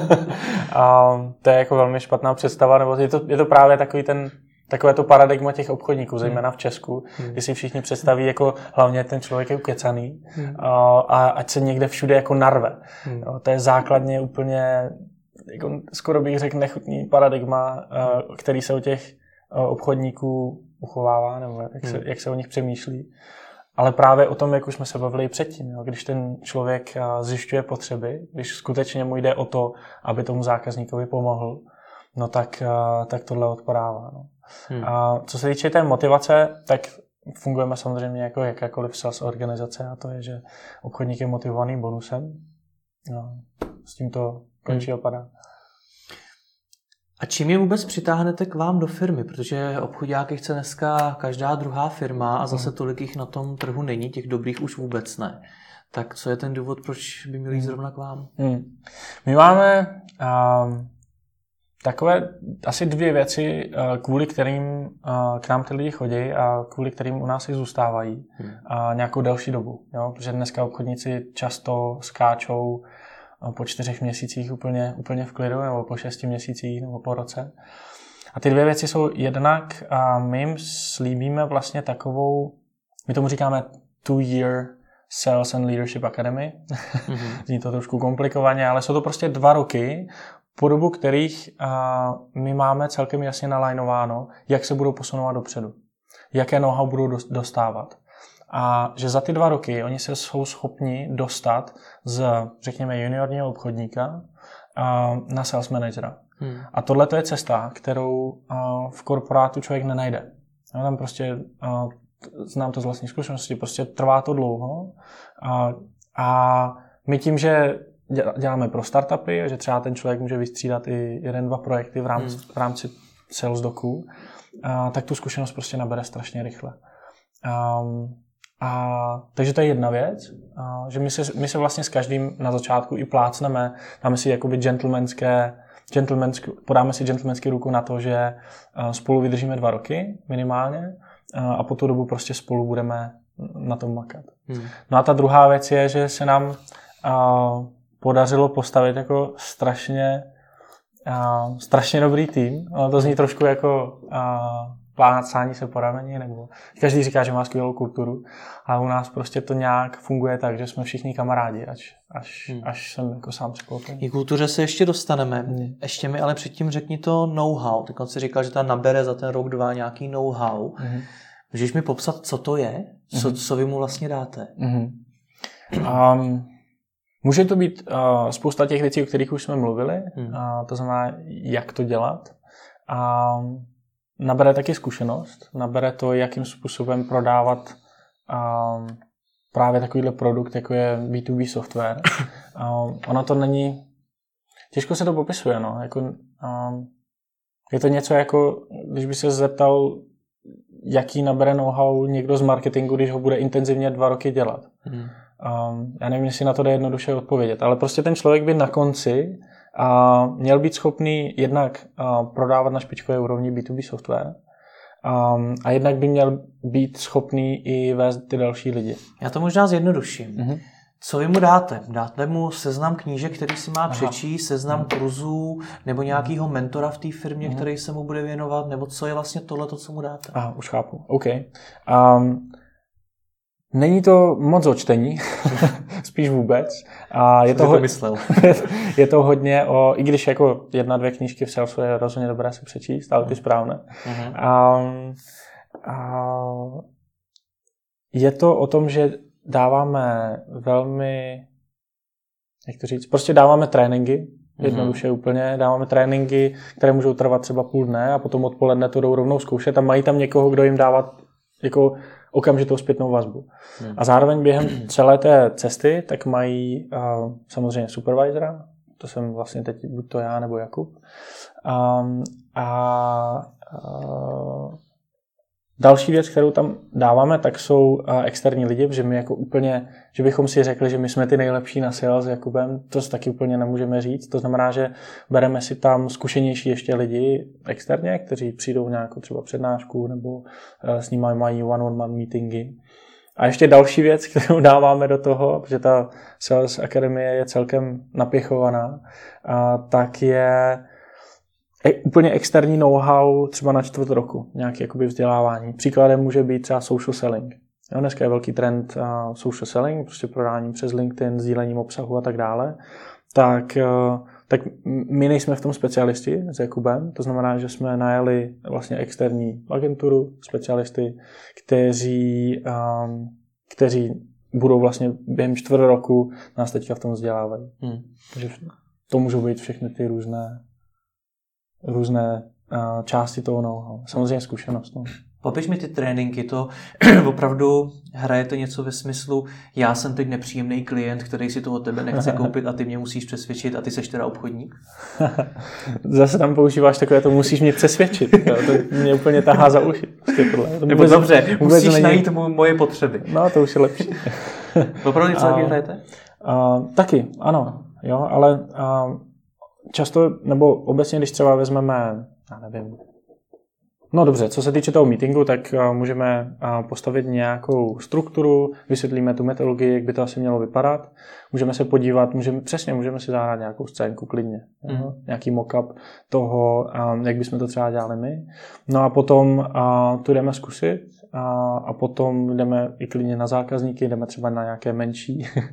a to je jako velmi špatná představa, nebo je to, je to právě takový ten takové to paradigma těch obchodníků, hmm. zejména v Česku, hmm. kdy si všichni představí, jako hlavně ten člověk je ukecaný hmm. a, a ať se někde všude jako narve. Hmm. To je základně úplně jako skoro bych řekl nechutný paradigma, uh, který se o těch uh, obchodníků uchovává, nebo jak se, hmm. jak se o nich přemýšlí. Ale právě o tom, jak už jsme se bavili předtím, jo, když ten člověk uh, zjišťuje potřeby, když skutečně mu jde o to, aby tomu zákazníkovi pomohl, no tak, tak tohle odpadává. No. Hmm. A co se týče té motivace, tak fungujeme samozřejmě jako jakákoliv sales organizace a to je, že obchodník je motivovaný bonusem. No, s tím to končí hmm. opadá. A čím je vůbec přitáhnete k vám do firmy? Protože obchodáky chce dneska každá druhá firma a zase hmm. tolik jich na tom trhu není, těch dobrých už vůbec ne. Tak co je ten důvod, proč by měli jít zrovna k vám? Hmm. My máme um, takové asi dvě věci, uh, kvůli kterým uh, k nám ty lidi chodí a kvůli kterým u nás i zůstávají hmm. uh, nějakou delší dobu. Jo? Protože dneska obchodníci často skáčou po čtyřech měsících úplně, úplně v klidu, nebo po šesti měsících, nebo po roce. A ty dvě věci jsou jednak, a my jim slíbíme vlastně takovou, my tomu říkáme two-year Sales and Leadership Academy. Mm-hmm. Zní to trošku komplikovaně, ale jsou to prostě dva roky, po dobu kterých a, my máme celkem jasně nalajnováno, jak se budou posunovat dopředu, jaké know-how budou dostávat a že za ty dva roky oni se jsou schopni dostat z, řekněme, juniorního obchodníka na sales managera. Hmm. A tohle to je cesta, kterou v korporátu člověk nenajde. No, tam prostě, znám to z vlastní zkušenosti, prostě trvá to dlouho a, a my tím, že děláme pro startupy, že třeba ten člověk může vystřídat i jeden, dva projekty v rámci, hmm. v rámci sales doku, a, tak tu zkušenost prostě nabere strašně rychle. Um, a, takže to je jedna věc, a, že my se, my se vlastně s každým na začátku i plácneme, dáme si jakoby gentlemanské, gentlemanské, podáme si gentlemanský ruku na to, že spolu vydržíme dva roky minimálně a, a po tu dobu prostě spolu budeme na tom makat. Hmm. No a ta druhá věc je, že se nám a, podařilo postavit jako strašně a, strašně dobrý tým. Ono to zní trošku jako a, plácání se po rameni, nebo každý říká, že má skvělou kulturu, a u nás prostě to nějak funguje tak, že jsme všichni kamarádi, až, až, hmm. až jsem jako sám překvapený. K kultuře se ještě dostaneme. Hmm. Ještě mi ale předtím řekni to know-how. Ty si říkal, že ta nabere za ten rok, dva nějaký know-how. Hmm. Můžeš mi popsat, co to je? Co, hmm. co vy mu vlastně dáte? Hmm. Um, může to být uh, spousta těch věcí, o kterých už jsme mluvili, hmm. uh, to znamená, jak to dělat. Um, nabere taky zkušenost, nabere to, jakým způsobem prodávat um, právě takovýhle produkt, jako je B2B software. Um, ono to není, těžko se to popisuje, no. Jako, um, je to něco jako, když by se zeptal, jaký nabere know-how někdo z marketingu, když ho bude intenzivně dva roky dělat. Hmm. Um, já nevím, jestli na to jde jednoduše odpovědět, ale prostě ten člověk by na konci a měl být schopný jednak prodávat na špičkové úrovni B2B software, Um, a jednak by měl být schopný i vést ty další lidi. Já to možná zjednoduším. Mm-hmm. Co vy mu dáte? Dáte mu seznam knížek, který si má Aha. přečíst, seznam mm-hmm. kurzů, nebo nějakého mentora v té firmě, mm-hmm. který se mu bude věnovat, nebo co je vlastně tohle, co mu dáte? Aha, už chápu. OK. Um, Není to moc o čtení, spíš vůbec. A je to, ho... to myslel. je to hodně o, i když jako jedna, dvě knížky v Salesu je rozhodně dobré si přečíst, ale ty správné. Uh-huh. A, a je to o tom, že dáváme velmi, jak to říct, prostě dáváme tréninky, jednoduše uh-huh. úplně. Dáváme tréninky, které můžou trvat třeba půl dne a potom odpoledne to jdou rovnou zkoušet a mají tam někoho, kdo jim dává jako okamžitou zpětnou vazbu. Hmm. A zároveň během celé té cesty tak mají uh, samozřejmě supervisora, to jsem vlastně teď buď to já nebo Jakub. Um, a uh, Další věc, kterou tam dáváme, tak jsou externí lidi, že my jako úplně, že bychom si řekli, že my jsme ty nejlepší na sales s Jakubem, to si taky úplně nemůžeme říct. To znamená, že bereme si tam zkušenější ještě lidi externě, kteří přijdou nějakou třeba přednášku nebo e, s nimi mají one-on-one meetingy. A ještě další věc, kterou dáváme do toho, protože ta Sales Akademie je celkem napěchovaná, tak je e, úplně externí know-how třeba na čtvrt roku, nějaké jakoby vzdělávání. Příkladem může být třeba social selling. Jo, dneska je velký trend uh, social selling, prostě prodání přes LinkedIn, sdílením obsahu a tak dále. Tak, uh, tak my nejsme v tom specialisti s Jakubem, to znamená, že jsme najali vlastně externí agenturu, specialisty, kteří, um, kteří budou vlastně během čtvrt roku nás teďka v tom vzdělávají. Hmm. Takže to můžou být všechny ty různé různé uh, části toho know-how. Samozřejmě zkušenost. No. Popiš mi ty tréninky, to opravdu hrajete něco ve smyslu, já jsem teď nepříjemný klient, který si to od tebe nechce koupit a ty mě musíš přesvědčit a ty seš teda obchodník? Zase tam používáš takové, to musíš mě přesvědčit. Jo? To mě úplně tahá za uši. Prostě tohle. To Nebo dobře, vůbec musíš není... najít moje potřeby. No, to už je lepší. Opravdu něco taky hrajete? Uh, taky, ano. Jo, ale uh, často, nebo obecně, když třeba vezmeme, já nevím, No dobře, co se týče toho meetingu, tak uh, můžeme uh, postavit nějakou strukturu, vysvětlíme tu metodologii, jak by to asi mělo vypadat. Můžeme se podívat, můžeme, přesně můžeme si zahrát nějakou scénku klidně, mm. uh, nějaký mock-up toho, um, jak bychom to třeba dělali my. No a potom tu jdeme zkusit a, a potom jdeme i klidně na zákazníky, jdeme třeba na nějaké menší, mm.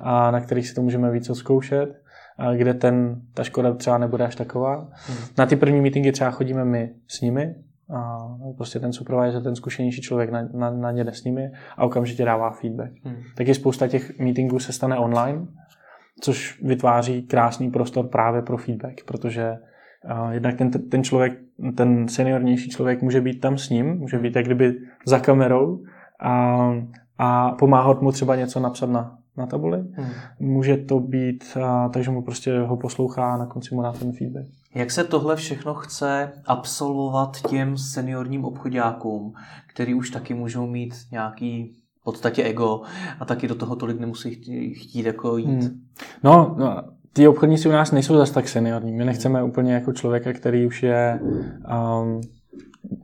a na kterých si to můžeme víc zkoušet kde ten, ta škoda třeba nebude až taková. Hmm. Na ty první meetingy třeba chodíme my s nimi, a prostě ten supervisor, ten zkušenější člověk na, na, na ně jde s nimi a okamžitě dává feedback. Hmm. Taky spousta těch meetingů se stane online, což vytváří krásný prostor právě pro feedback, protože uh, jednak ten, ten člověk, ten seniornější člověk může být tam s ním, může být jak kdyby za kamerou a, a pomáhat mu třeba něco napsat na, na tabuli. Hmm. Může to být, a, takže mu prostě ho poslouchá a na konci mu dá ten feedback. Jak se tohle všechno chce absolvovat těm seniorním obchodákům, který už taky můžou mít nějaký v podstatě ego a taky do toho tolik nemusí chtít, jako jít? Hmm. No, no, ty obchodníci u nás nejsou zase tak seniorní. My nechceme úplně jako člověka, který už je um,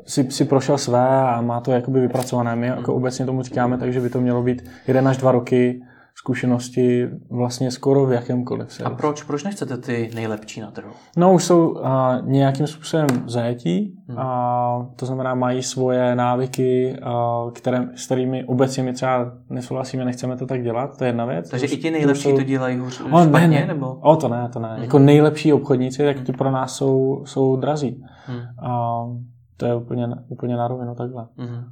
si, si prošel své a má to jakoby vypracované. My jako obecně tomu říkáme, takže by to mělo být jeden až dva roky zkušenosti vlastně skoro v jakémkoliv sales. A proč? Proč nechcete ty nejlepší na trhu? No už jsou uh, nějakým způsobem zajetí, hmm. a to znamená mají svoje návyky, uh, které, s kterými obecně my třeba nesouhlasíme, nechceme to tak dělat, to je jedna věc. Takže to, i ti nejlepší to, jsou... to dělají hůř o, špatně, ne, ne. nebo? O to ne, to ne. Hmm. Jako nejlepší obchodníci, tak ti pro nás jsou, jsou drazí. Hmm. Uh, to je úplně, úplně na rovinu takhle. Hmm.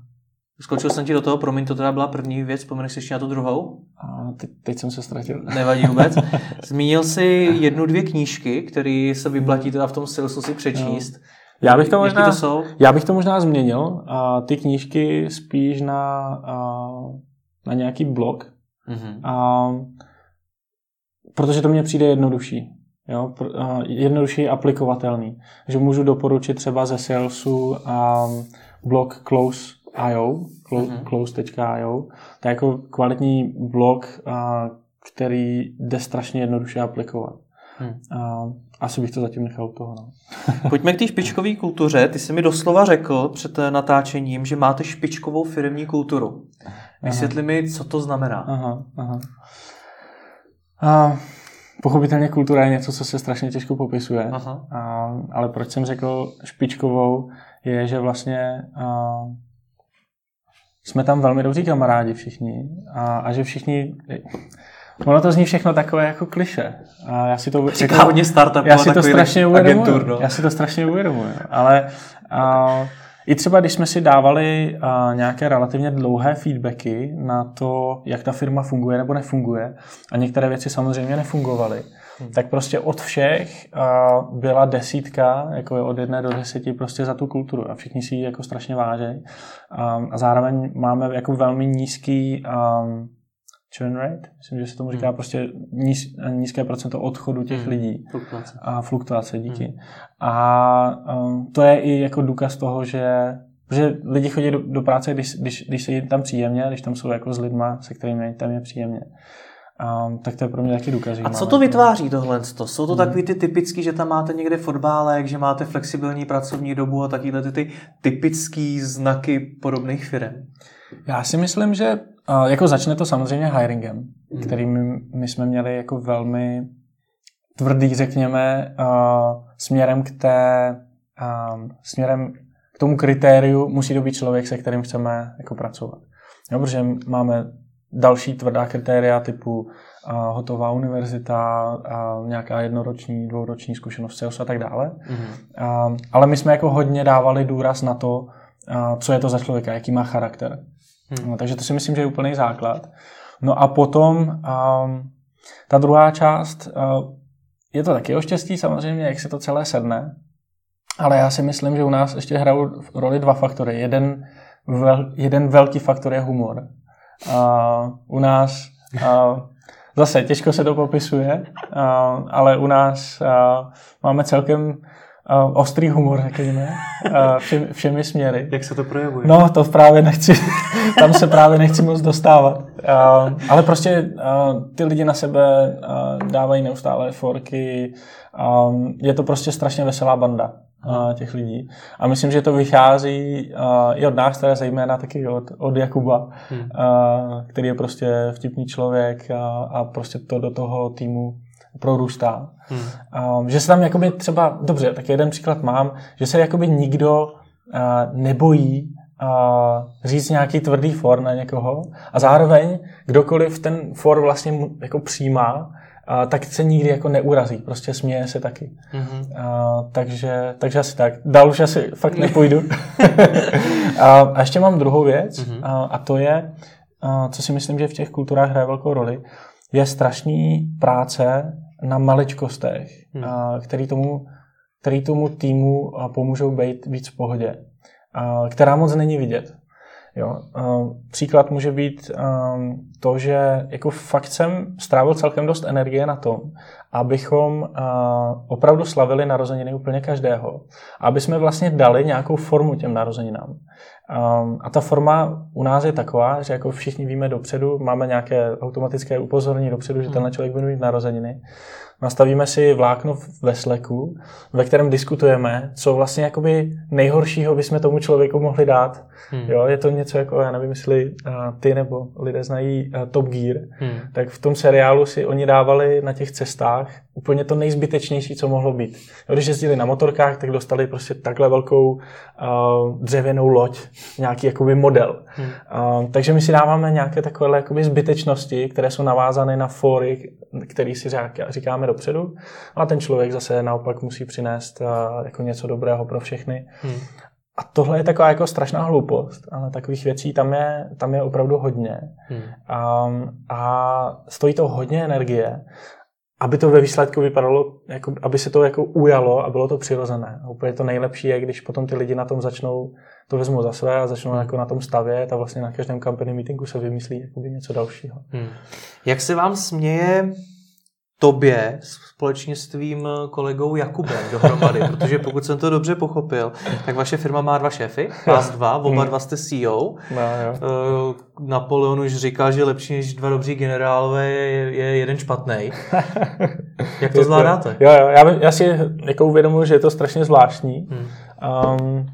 Skočil jsem ti do toho, promiň, to teda byla první věc, pomeneš si ještě na tu druhou? A teď, teď jsem se ztratil. Nevadí vůbec. Zmínil si jednu, dvě knížky, které se vyplatí teda v tom salesu si přečíst. No. Já bych to možná, to jsou? Já bych to možná změnil. A ty knížky spíš na, a, na nějaký blog. Mm-hmm. A, protože to mně přijde jednodušší. Jo, jednodušší aplikovatelný. Že můžu doporučit třeba ze salesu a blog Close IO, mhm. close.io. To je jako kvalitní blog, který jde strašně jednoduše aplikovat. Hmm. A asi bych to zatím nechal u toho. No. Pojďme k té špičkové kultuře. Ty jsi mi doslova řekl před natáčením, že máte špičkovou firmní kulturu. Vysvětli aha. mi, co to znamená. Aha, aha. A, pochopitelně kultura je něco, co se strašně těžko popisuje. Aha. A, ale proč jsem řekl špičkovou, je, že vlastně a, jsme tam velmi dobří kamarádi všichni a, a že všichni Ono to zní všechno takové jako kliše. A já si to, Říká jako, hodně startup, já si to strašně uvědomuji. Agentur, no. Já si to strašně uvědomuji. Ale a, i třeba, když jsme si dávali a, nějaké relativně dlouhé feedbacky na to, jak ta firma funguje nebo nefunguje, a některé věci samozřejmě nefungovaly, hmm. tak prostě od všech a, byla desítka, jako od jedné do deseti prostě za tu kulturu a všichni si ji jako strašně vážejí. A, a zároveň máme jako velmi nízký a, churn rate, myslím, že se tomu říká hmm. prostě níz, nízké procento odchodu těch hmm. lidí fluktuace. a fluktuace díky. Hmm. A um, to je i jako důkaz toho, že Protože lidi chodí do, do práce, když, když, když se jim tam příjemně, když tam jsou jako s lidma, se kterými tam je příjemně. Um, tak to je pro mě taky důkaz. A co to vytváří tohle? Jsou to hmm. takový ty typický, že tam máte někde fotbálek, že máte flexibilní pracovní dobu a takovýhle ty, ty typický znaky podobných firm? Já si myslím, že uh, jako začne to samozřejmě hiringem, hmm. který my, my jsme měli jako velmi tvrdý, řekněme, uh, směrem k té, um, směrem k tomu kritériu musí to být člověk, se kterým chceme jako pracovat. Jo, protože máme další tvrdá kritéria typu uh, hotová univerzita, uh, nějaká jednoroční, dvouroční zkušenost sales a tak dále. Mm-hmm. Uh, ale my jsme jako hodně dávali důraz na to, uh, co je to za člověka, jaký má charakter. Hmm. No, takže to si myslím, že je úplný základ. No a potom um, ta druhá část, uh, je to taky o štěstí samozřejmě, jak se to celé sedne, ale já si myslím, že u nás ještě hrajou roli dva faktory. Jeden, vel, jeden velký faktor je humor. Uh, u nás uh, zase těžko se to popisuje, uh, ale u nás máme celkem uh, ostrý humor, řekněme, uh, všemi, všemi směry. Jak se to projevuje? No, to právě nechci, tam se právě nechci moc dostávat. Uh, ale prostě uh, ty lidi na sebe uh, dávají neustále forky, um, je to prostě strašně veselá banda uh, těch lidí. A myslím, že to vychází uh, i od nás, teda zejména taky od, od Jakuba, hmm. uh, který je prostě vtipný člověk a, a prostě to do toho týmu prorůstá. Hmm. Um, že se tam jakoby třeba, dobře, tak jeden příklad mám, že se jakoby nikdo uh, nebojí uh, říct nějaký tvrdý for na někoho a zároveň kdokoliv ten for vlastně jako přijímá, a tak se nikdy jako neurazí, prostě směje se taky. Mm-hmm. A, takže, takže asi tak. Dál už asi fakt nepůjdu. a, a ještě mám druhou věc mm-hmm. a, a to je, a, co si myslím, že v těch kulturách hraje velkou roli, je strašný práce na maličkostech, hmm. a, který, tomu, který tomu týmu pomůžou být víc v pohodě, a, která moc není vidět. Jo? Příklad může být to, že jako fakt jsem strávil celkem dost energie na tom, abychom opravdu slavili narozeniny úplně každého. Aby jsme vlastně dali nějakou formu těm narozeninám. A ta forma u nás je taková, že jako všichni víme dopředu, máme nějaké automatické upozornění dopředu, že tenhle člověk bude mít narozeniny nastavíme si vlákno ve Slacku, ve kterém diskutujeme, co vlastně jakoby nejhoršího bychom tomu člověku mohli dát. Hmm. Jo, je to něco jako, já nevím, jestli uh, ty nebo lidé znají uh, Top Gear, hmm. tak v tom seriálu si oni dávali na těch cestách úplně to nejzbytečnější, co mohlo být. Jo, když jezdili na motorkách, tak dostali prostě takhle velkou uh, dřevěnou loď, nějaký jakoby model. Hmm. Uh, takže my si dáváme nějaké takové jakoby zbytečnosti, které jsou navázané na fóry, který si říkáme dopředu. A ten člověk zase naopak musí přinést uh, jako něco dobrého pro všechny. Hmm. A tohle je taková jako strašná hloupost, ale takových věcí tam je, tam je opravdu hodně. Hmm. Um, a stojí to hodně energie aby to ve výsledku vypadalo, jako, aby se to jako ujalo a bylo to přirozené. A úplně to nejlepší je, když potom ty lidi na tom začnou, to vezmou za své a začnou jako na tom stavět a vlastně na každém company meetingu se vymyslí něco dalšího. Hmm. Jak se vám směje tobě společně s tvým kolegou Jakubem dohromady, protože pokud jsem to dobře pochopil, tak vaše firma má dva šéfy, vás dva, oba dva jste CEO. No, jo. Eh, Napoleon už říká, že lepší než dva dobří generálové je, je jeden špatný. Jak to zvládáte? Jo, jo, já, já si jako uvědomuji, že je to strašně zvláštní. Hmm. Um,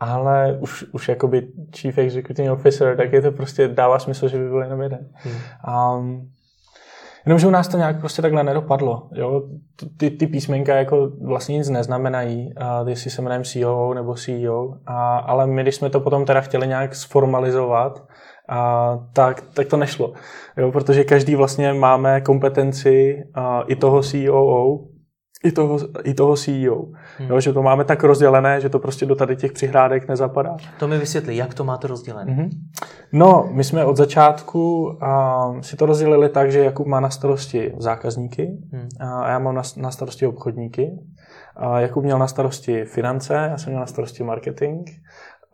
ale už, už jakoby chief executive officer, tak je to prostě dává smysl, že by byl jenom jeden. Hmm. Um, Jenomže u nás to nějak prostě takhle nedopadlo. Jo? Ty, ty písmenka jako vlastně nic neznamenají, a jestli se jmenujeme CEO nebo CEO, a, ale my, když jsme to potom teda chtěli nějak sformalizovat, a, tak, tak to nešlo. Jo? Protože každý vlastně máme kompetenci a, i toho CEO, i toho, i toho CEO. Hmm. Jo, že to máme tak rozdělené, že to prostě do tady těch přihrádek nezapadá. To mi vysvětlí, jak to máte rozdělené. Mm-hmm. No, my jsme od začátku uh, si to rozdělili tak, že Jakub má na starosti zákazníky hmm. a já mám na, na starosti obchodníky. A Jakub měl na starosti finance, já jsem měl na starosti marketing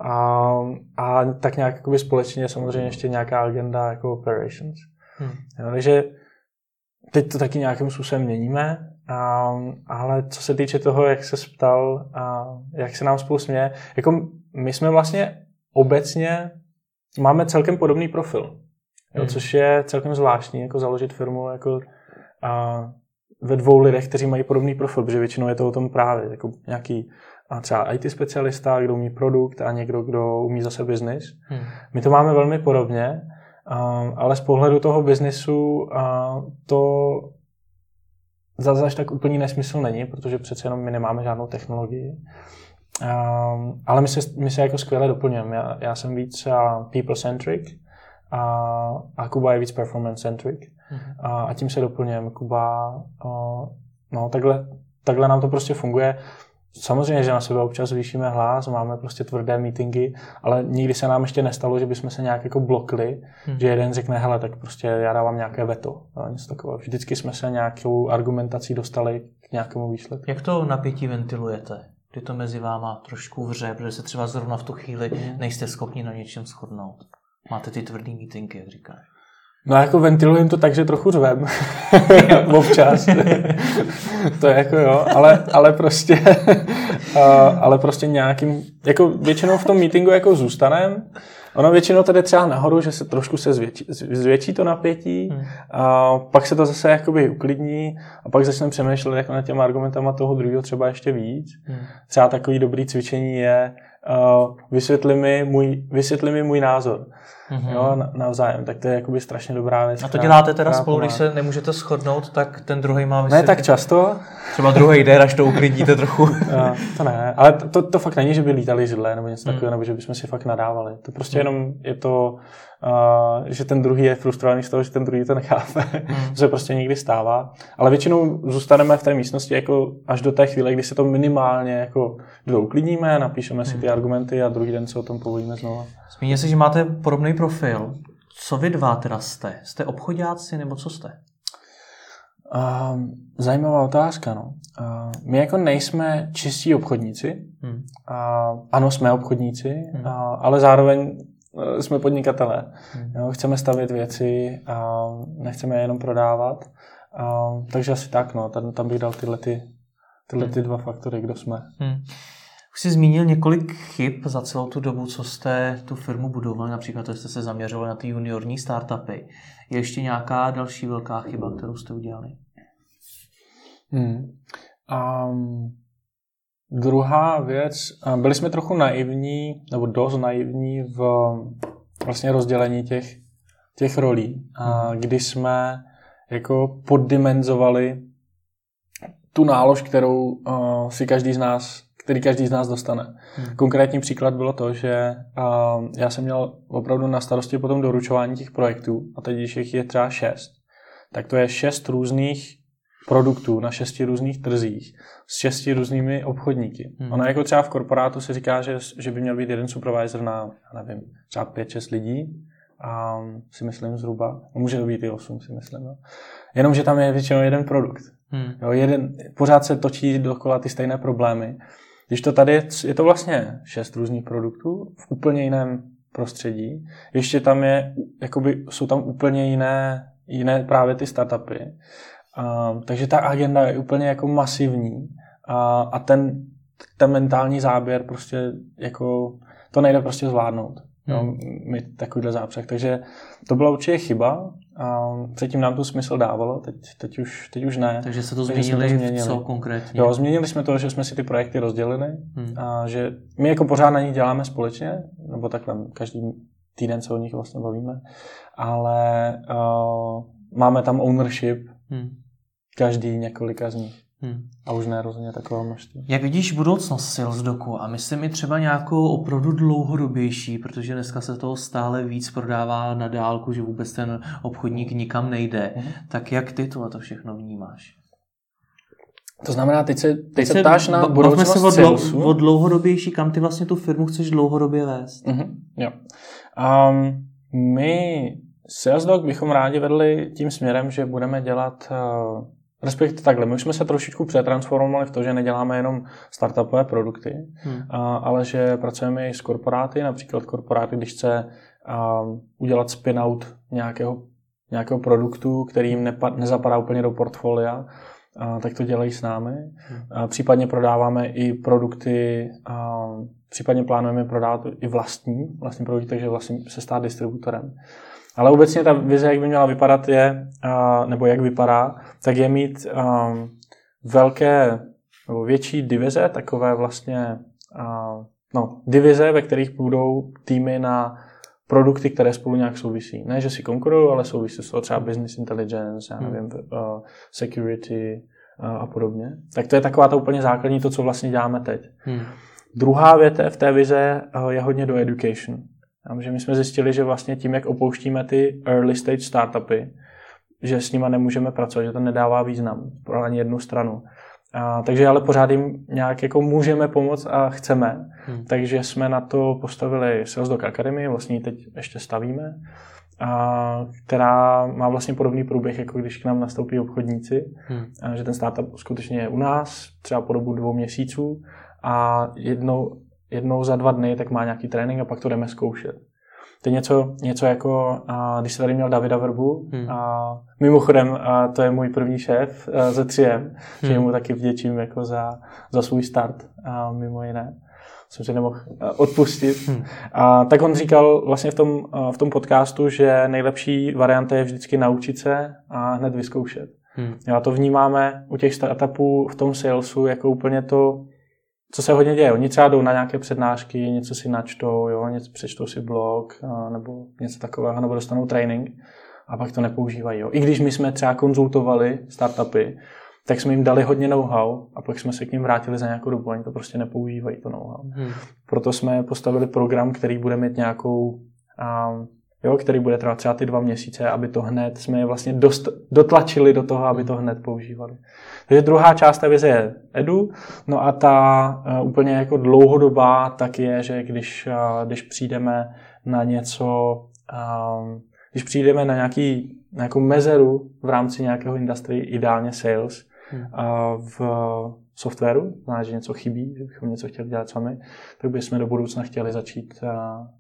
a, a tak nějak společně samozřejmě ještě nějaká agenda jako operations. Hmm. Jo, takže teď to taky nějakým způsobem měníme, a, ale co se týče toho, jak se ptal, a jak se nám spolu směje, jako my jsme vlastně obecně, máme celkem podobný profil, jo, hmm. což je celkem zvláštní, jako založit firmu jako a, ve dvou lidech, kteří mají podobný profil, protože většinou je to o tom právě, jako nějaký a třeba IT specialista, kdo umí produkt a někdo, kdo umí zase biznis. Hmm. My to máme velmi podobně, ale z pohledu toho biznisu to zase až tak úplný nesmysl není, protože přece jenom my nemáme žádnou technologii. Um, ale my se, my se jako skvěle doplňujeme. Já, já jsem víc uh, people-centric a, a Kuba je víc performance-centric. Mm-hmm. A, a tím se doplňujeme. Kuba, uh, no takhle, takhle nám to prostě funguje. Samozřejmě, že na sebe občas zvýšíme hlas, máme prostě tvrdé meetingy, ale nikdy se nám ještě nestalo, že bychom se nějak jako blokli, hmm. že jeden řekne, hele, tak prostě já dávám nějaké veto. Něco takového. Vždycky jsme se nějakou argumentací dostali k nějakému výsledku. Jak to napětí ventilujete? Kdy to mezi váma trošku vře, protože se třeba zrovna v tu chvíli hmm. nejste schopni na něčem shodnout. Máte ty tvrdý meetingy, jak říkáš. No jako ventilujem to tak, že trochu řvem. Občas. to je jako jo, ale, ale prostě ale prostě nějakým, jako většinou v tom meetingu jako zůstanem, Ono většinou tady třeba nahoru, že se trošku se zvětší, zvětší to napětí, hmm. a pak se to zase jakoby uklidní a pak začneme přemýšlet jako nad těma argumentama toho druhého třeba ještě víc. Hmm. Třeba takový dobrý cvičení je uh, vysvětli, mi můj, vysvětli mi můj názor mm-hmm. jo, navzájem, tak to je jakoby strašně dobrá věc. A to děláte teda spolu, když se nemůžete shodnout, tak ten druhý má vysvětlit? Ne tak často. Třeba druhý jde, až to uklidíte trochu. no, to ne, ale to, to, to fakt není, že by lítali židle nebo něco mm. takového, nebo že bychom si fakt nadávali. To prostě mm. jenom je to, že ten druhý je frustrovaný z toho, že ten druhý to nechápe. Mm. to se prostě nikdy stává. Ale většinou zůstaneme v té místnosti jako až do té chvíle, kdy se to minimálně jako uklidníme, napíšeme si ty mm. argumenty a druhý den se o tom povolíme znovu. Zmíně si, že máte podobný profil. Co vy dva teda jste? Jste obchodáci nebo co jste? Uh, zajímavá otázka. No. Uh, my jako nejsme čistí obchodníci. Hmm. Uh, ano, jsme obchodníci, hmm. uh, ale zároveň jsme podnikatelé. Hmm. Jo, chceme stavět věci a nechceme je jenom prodávat. A, takže asi tak, no, tam, tam bych dal tyhle, ty, tyhle ty hmm. dva faktory, kdo jsme. Hmm. Už jsi zmínil několik chyb za celou tu dobu, co jste tu firmu budovali, například to jste se zaměřovali na ty juniorní startupy. Je ještě nějaká další velká chyba, kterou jste udělali? Hmm. Um, druhá věc, byli jsme trochu naivní, nebo dost naivní v vlastně rozdělení těch, těch rolí, a hmm. kdy jsme jako poddimenzovali tu nálož, kterou uh, si každý z nás který každý z nás dostane. Hmm. Konkrétní příklad bylo to, že uh, já jsem měl opravdu na starosti potom doručování těch projektů a teď, když jich je třeba šest, tak to je šest různých produktů na šesti různých trzích s šesti různými obchodníky. Hmm. Ono jako třeba v korporátu se říká, že, že by měl být jeden supervisor na, nevím, třeba pět, šest lidí, a si myslím zhruba, může to být i osm, si myslím. No. Jenomže tam je většinou jeden produkt. Hmm. Jo, jeden, pořád se točí dokola ty stejné problémy když to tady je, je to vlastně šest různých produktů v úplně jiném prostředí. Ještě tam je, jakoby, jsou tam úplně jiné, jiné právě ty startupy. Uh, takže ta agenda je úplně jako masivní uh, a ten, ten mentální záběr prostě jako to nejde prostě zvládnout. Hmm. Jo, mít takovýhle zápřeh. Takže to byla určitě chyba. A předtím nám to smysl dávalo, teď, teď, už, teď už ne. Takže se to změnili, to změnili. co konkrétně? Jo, změnili jsme to, že jsme si ty projekty rozdělili hmm. a že my jako pořád na nich děláme společně, nebo takhle každý týden se o nich vlastně bavíme, ale uh, máme tam ownership hmm. Každý několika z nich. Hmm. A už ne rozhodně takové množství. Jak vidíš budoucnost Salesdoku a myslím i třeba nějakou opravdu dlouhodobější, protože dneska se toho stále víc prodává na dálku, že vůbec ten obchodník nikam nejde. Hmm. Tak jak ty tohle to všechno vnímáš? To znamená, teď se, teď, teď se ptáš na budoucnost se o, dlou, o dlouhodobější, kam ty vlastně tu firmu chceš dlouhodobě vést. Mm-hmm, jo. Um, my SalesDog bychom rádi vedli tím směrem, že budeme dělat uh, Respektive takhle, my už jsme se trošičku přetransformovali v to, že neděláme jenom startupové produkty, hmm. a, ale že pracujeme i s korporáty, například korporáty, když chce a, udělat spin-out nějakého, nějakého produktu, který jim nepa, nezapadá úplně do portfolia, a, tak to dělají s námi. Hmm. A, případně prodáváme i produkty, a, případně plánujeme prodávat i vlastní, vlastní produkty, takže vlastně se stát distributorem. Ale obecně ta vize, jak by měla vypadat, je, nebo jak vypadá, tak je mít velké nebo větší divize, takové vlastně no, divize, ve kterých budou týmy na produkty, které spolu nějak souvisí. Ne, že si konkurují, ale souvisí s třeba business intelligence, já nevím, uh, security a podobně. Tak to je taková ta úplně základní, to, co vlastně děláme teď. Hmm. Druhá větev v té vize je hodně do education. Že my jsme zjistili, že vlastně tím, jak opouštíme ty early stage startupy, že s nima nemůžeme pracovat, že to nedává význam pro ani jednu stranu. A, takže ale pořád jim nějak jako můžeme pomoct a chceme. Hmm. Takže jsme na to postavili Sales Doc Academy, vlastně teď ještě stavíme, a, která má vlastně podobný průběh, jako když k nám nastoupí obchodníci. Hmm. A, že ten startup skutečně je u nás, třeba po dobu dvou měsíců a jednou, jednou za dva dny tak má nějaký trénink a pak to jdeme zkoušet. To je něco, něco jako, a, když se tady měl Davida Verbu, hmm. a mimochodem a to je můj první šéf a, ze 3M, hmm. že mu taky vděčím jako za, za svůj start, a, mimo jiné jsem si nemohl odpustit. Hmm. A, tak on říkal vlastně v tom, v tom podcastu, že nejlepší varianta je vždycky naučit se a hned vyzkoušet. Hmm. Já to vnímáme u těch startupů v tom salesu jako úplně to, co se hodně děje. Oni třeba jdou na nějaké přednášky, něco si načtou, jo, něco, přečtou si blog nebo něco takového, nebo dostanou training a pak to nepoužívají. Jo. I když my jsme třeba konzultovali startupy, tak jsme jim dali hodně know-how a pak jsme se k ním vrátili za nějakou dobu, oni to prostě nepoužívají, to know-how. Hmm. Proto jsme postavili program, který bude mít nějakou, jo, který bude trvat třeba ty dva měsíce, aby to hned, jsme je vlastně dost, dotlačili do toho, aby to hned používali. Takže druhá část té vize je edu, no a ta uh, úplně jako dlouhodobá tak je, že když, uh, když přijdeme na něco, um, když přijdeme na nějaký, nějakou mezeru v rámci nějakého industry, ideálně sales, hmm. uh, v softwaru, znamená, že něco chybí, že bychom něco chtěli dělat sami, tak bychom do budoucna chtěli začít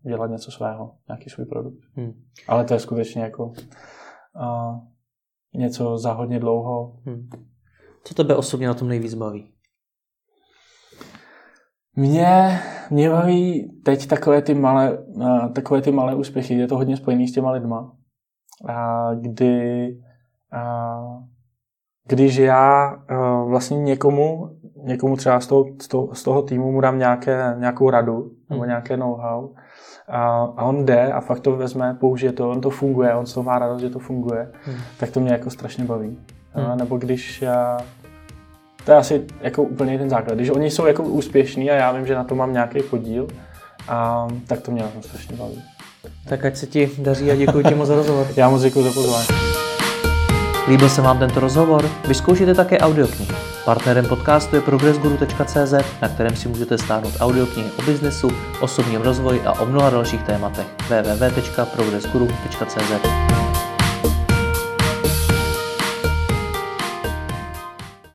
dělat něco svého, nějaký svůj produkt. Hmm. Ale to je skutečně jako uh, něco za hodně dlouho. Hmm. Co tebe osobně na tom nejvíc baví? Mě, mě baví teď takové ty, malé, uh, takové ty malé úspěchy. Je to hodně spojený s těma lidma. Uh, kdy uh, když já uh, vlastně někomu, někomu třeba z toho, z toho, týmu mu dám nějaké, nějakou radu nebo hmm. nějaké know-how a, a on jde a fakt to vezme, použije to, on to funguje, on toho má radost, že to funguje, hmm. tak to mě jako strašně baví. Hmm. A, nebo když já, to je asi jako úplně ten základ. Když oni jsou jako úspěšní a já vím, že na to mám nějaký podíl, a, tak to mě jako strašně baví. Tak ať se ti daří a děkuji ti moc za rozhovor. já moc děkuji za pozvání. Líbil se vám tento rozhovor? Vyzkoušejte také audioknihy. Partnerem podcastu je progressguru.cz, na kterém si můžete stáhnout audioknihy o biznesu, osobním rozvoji a o mnoha dalších tématech. www.progressguru.cz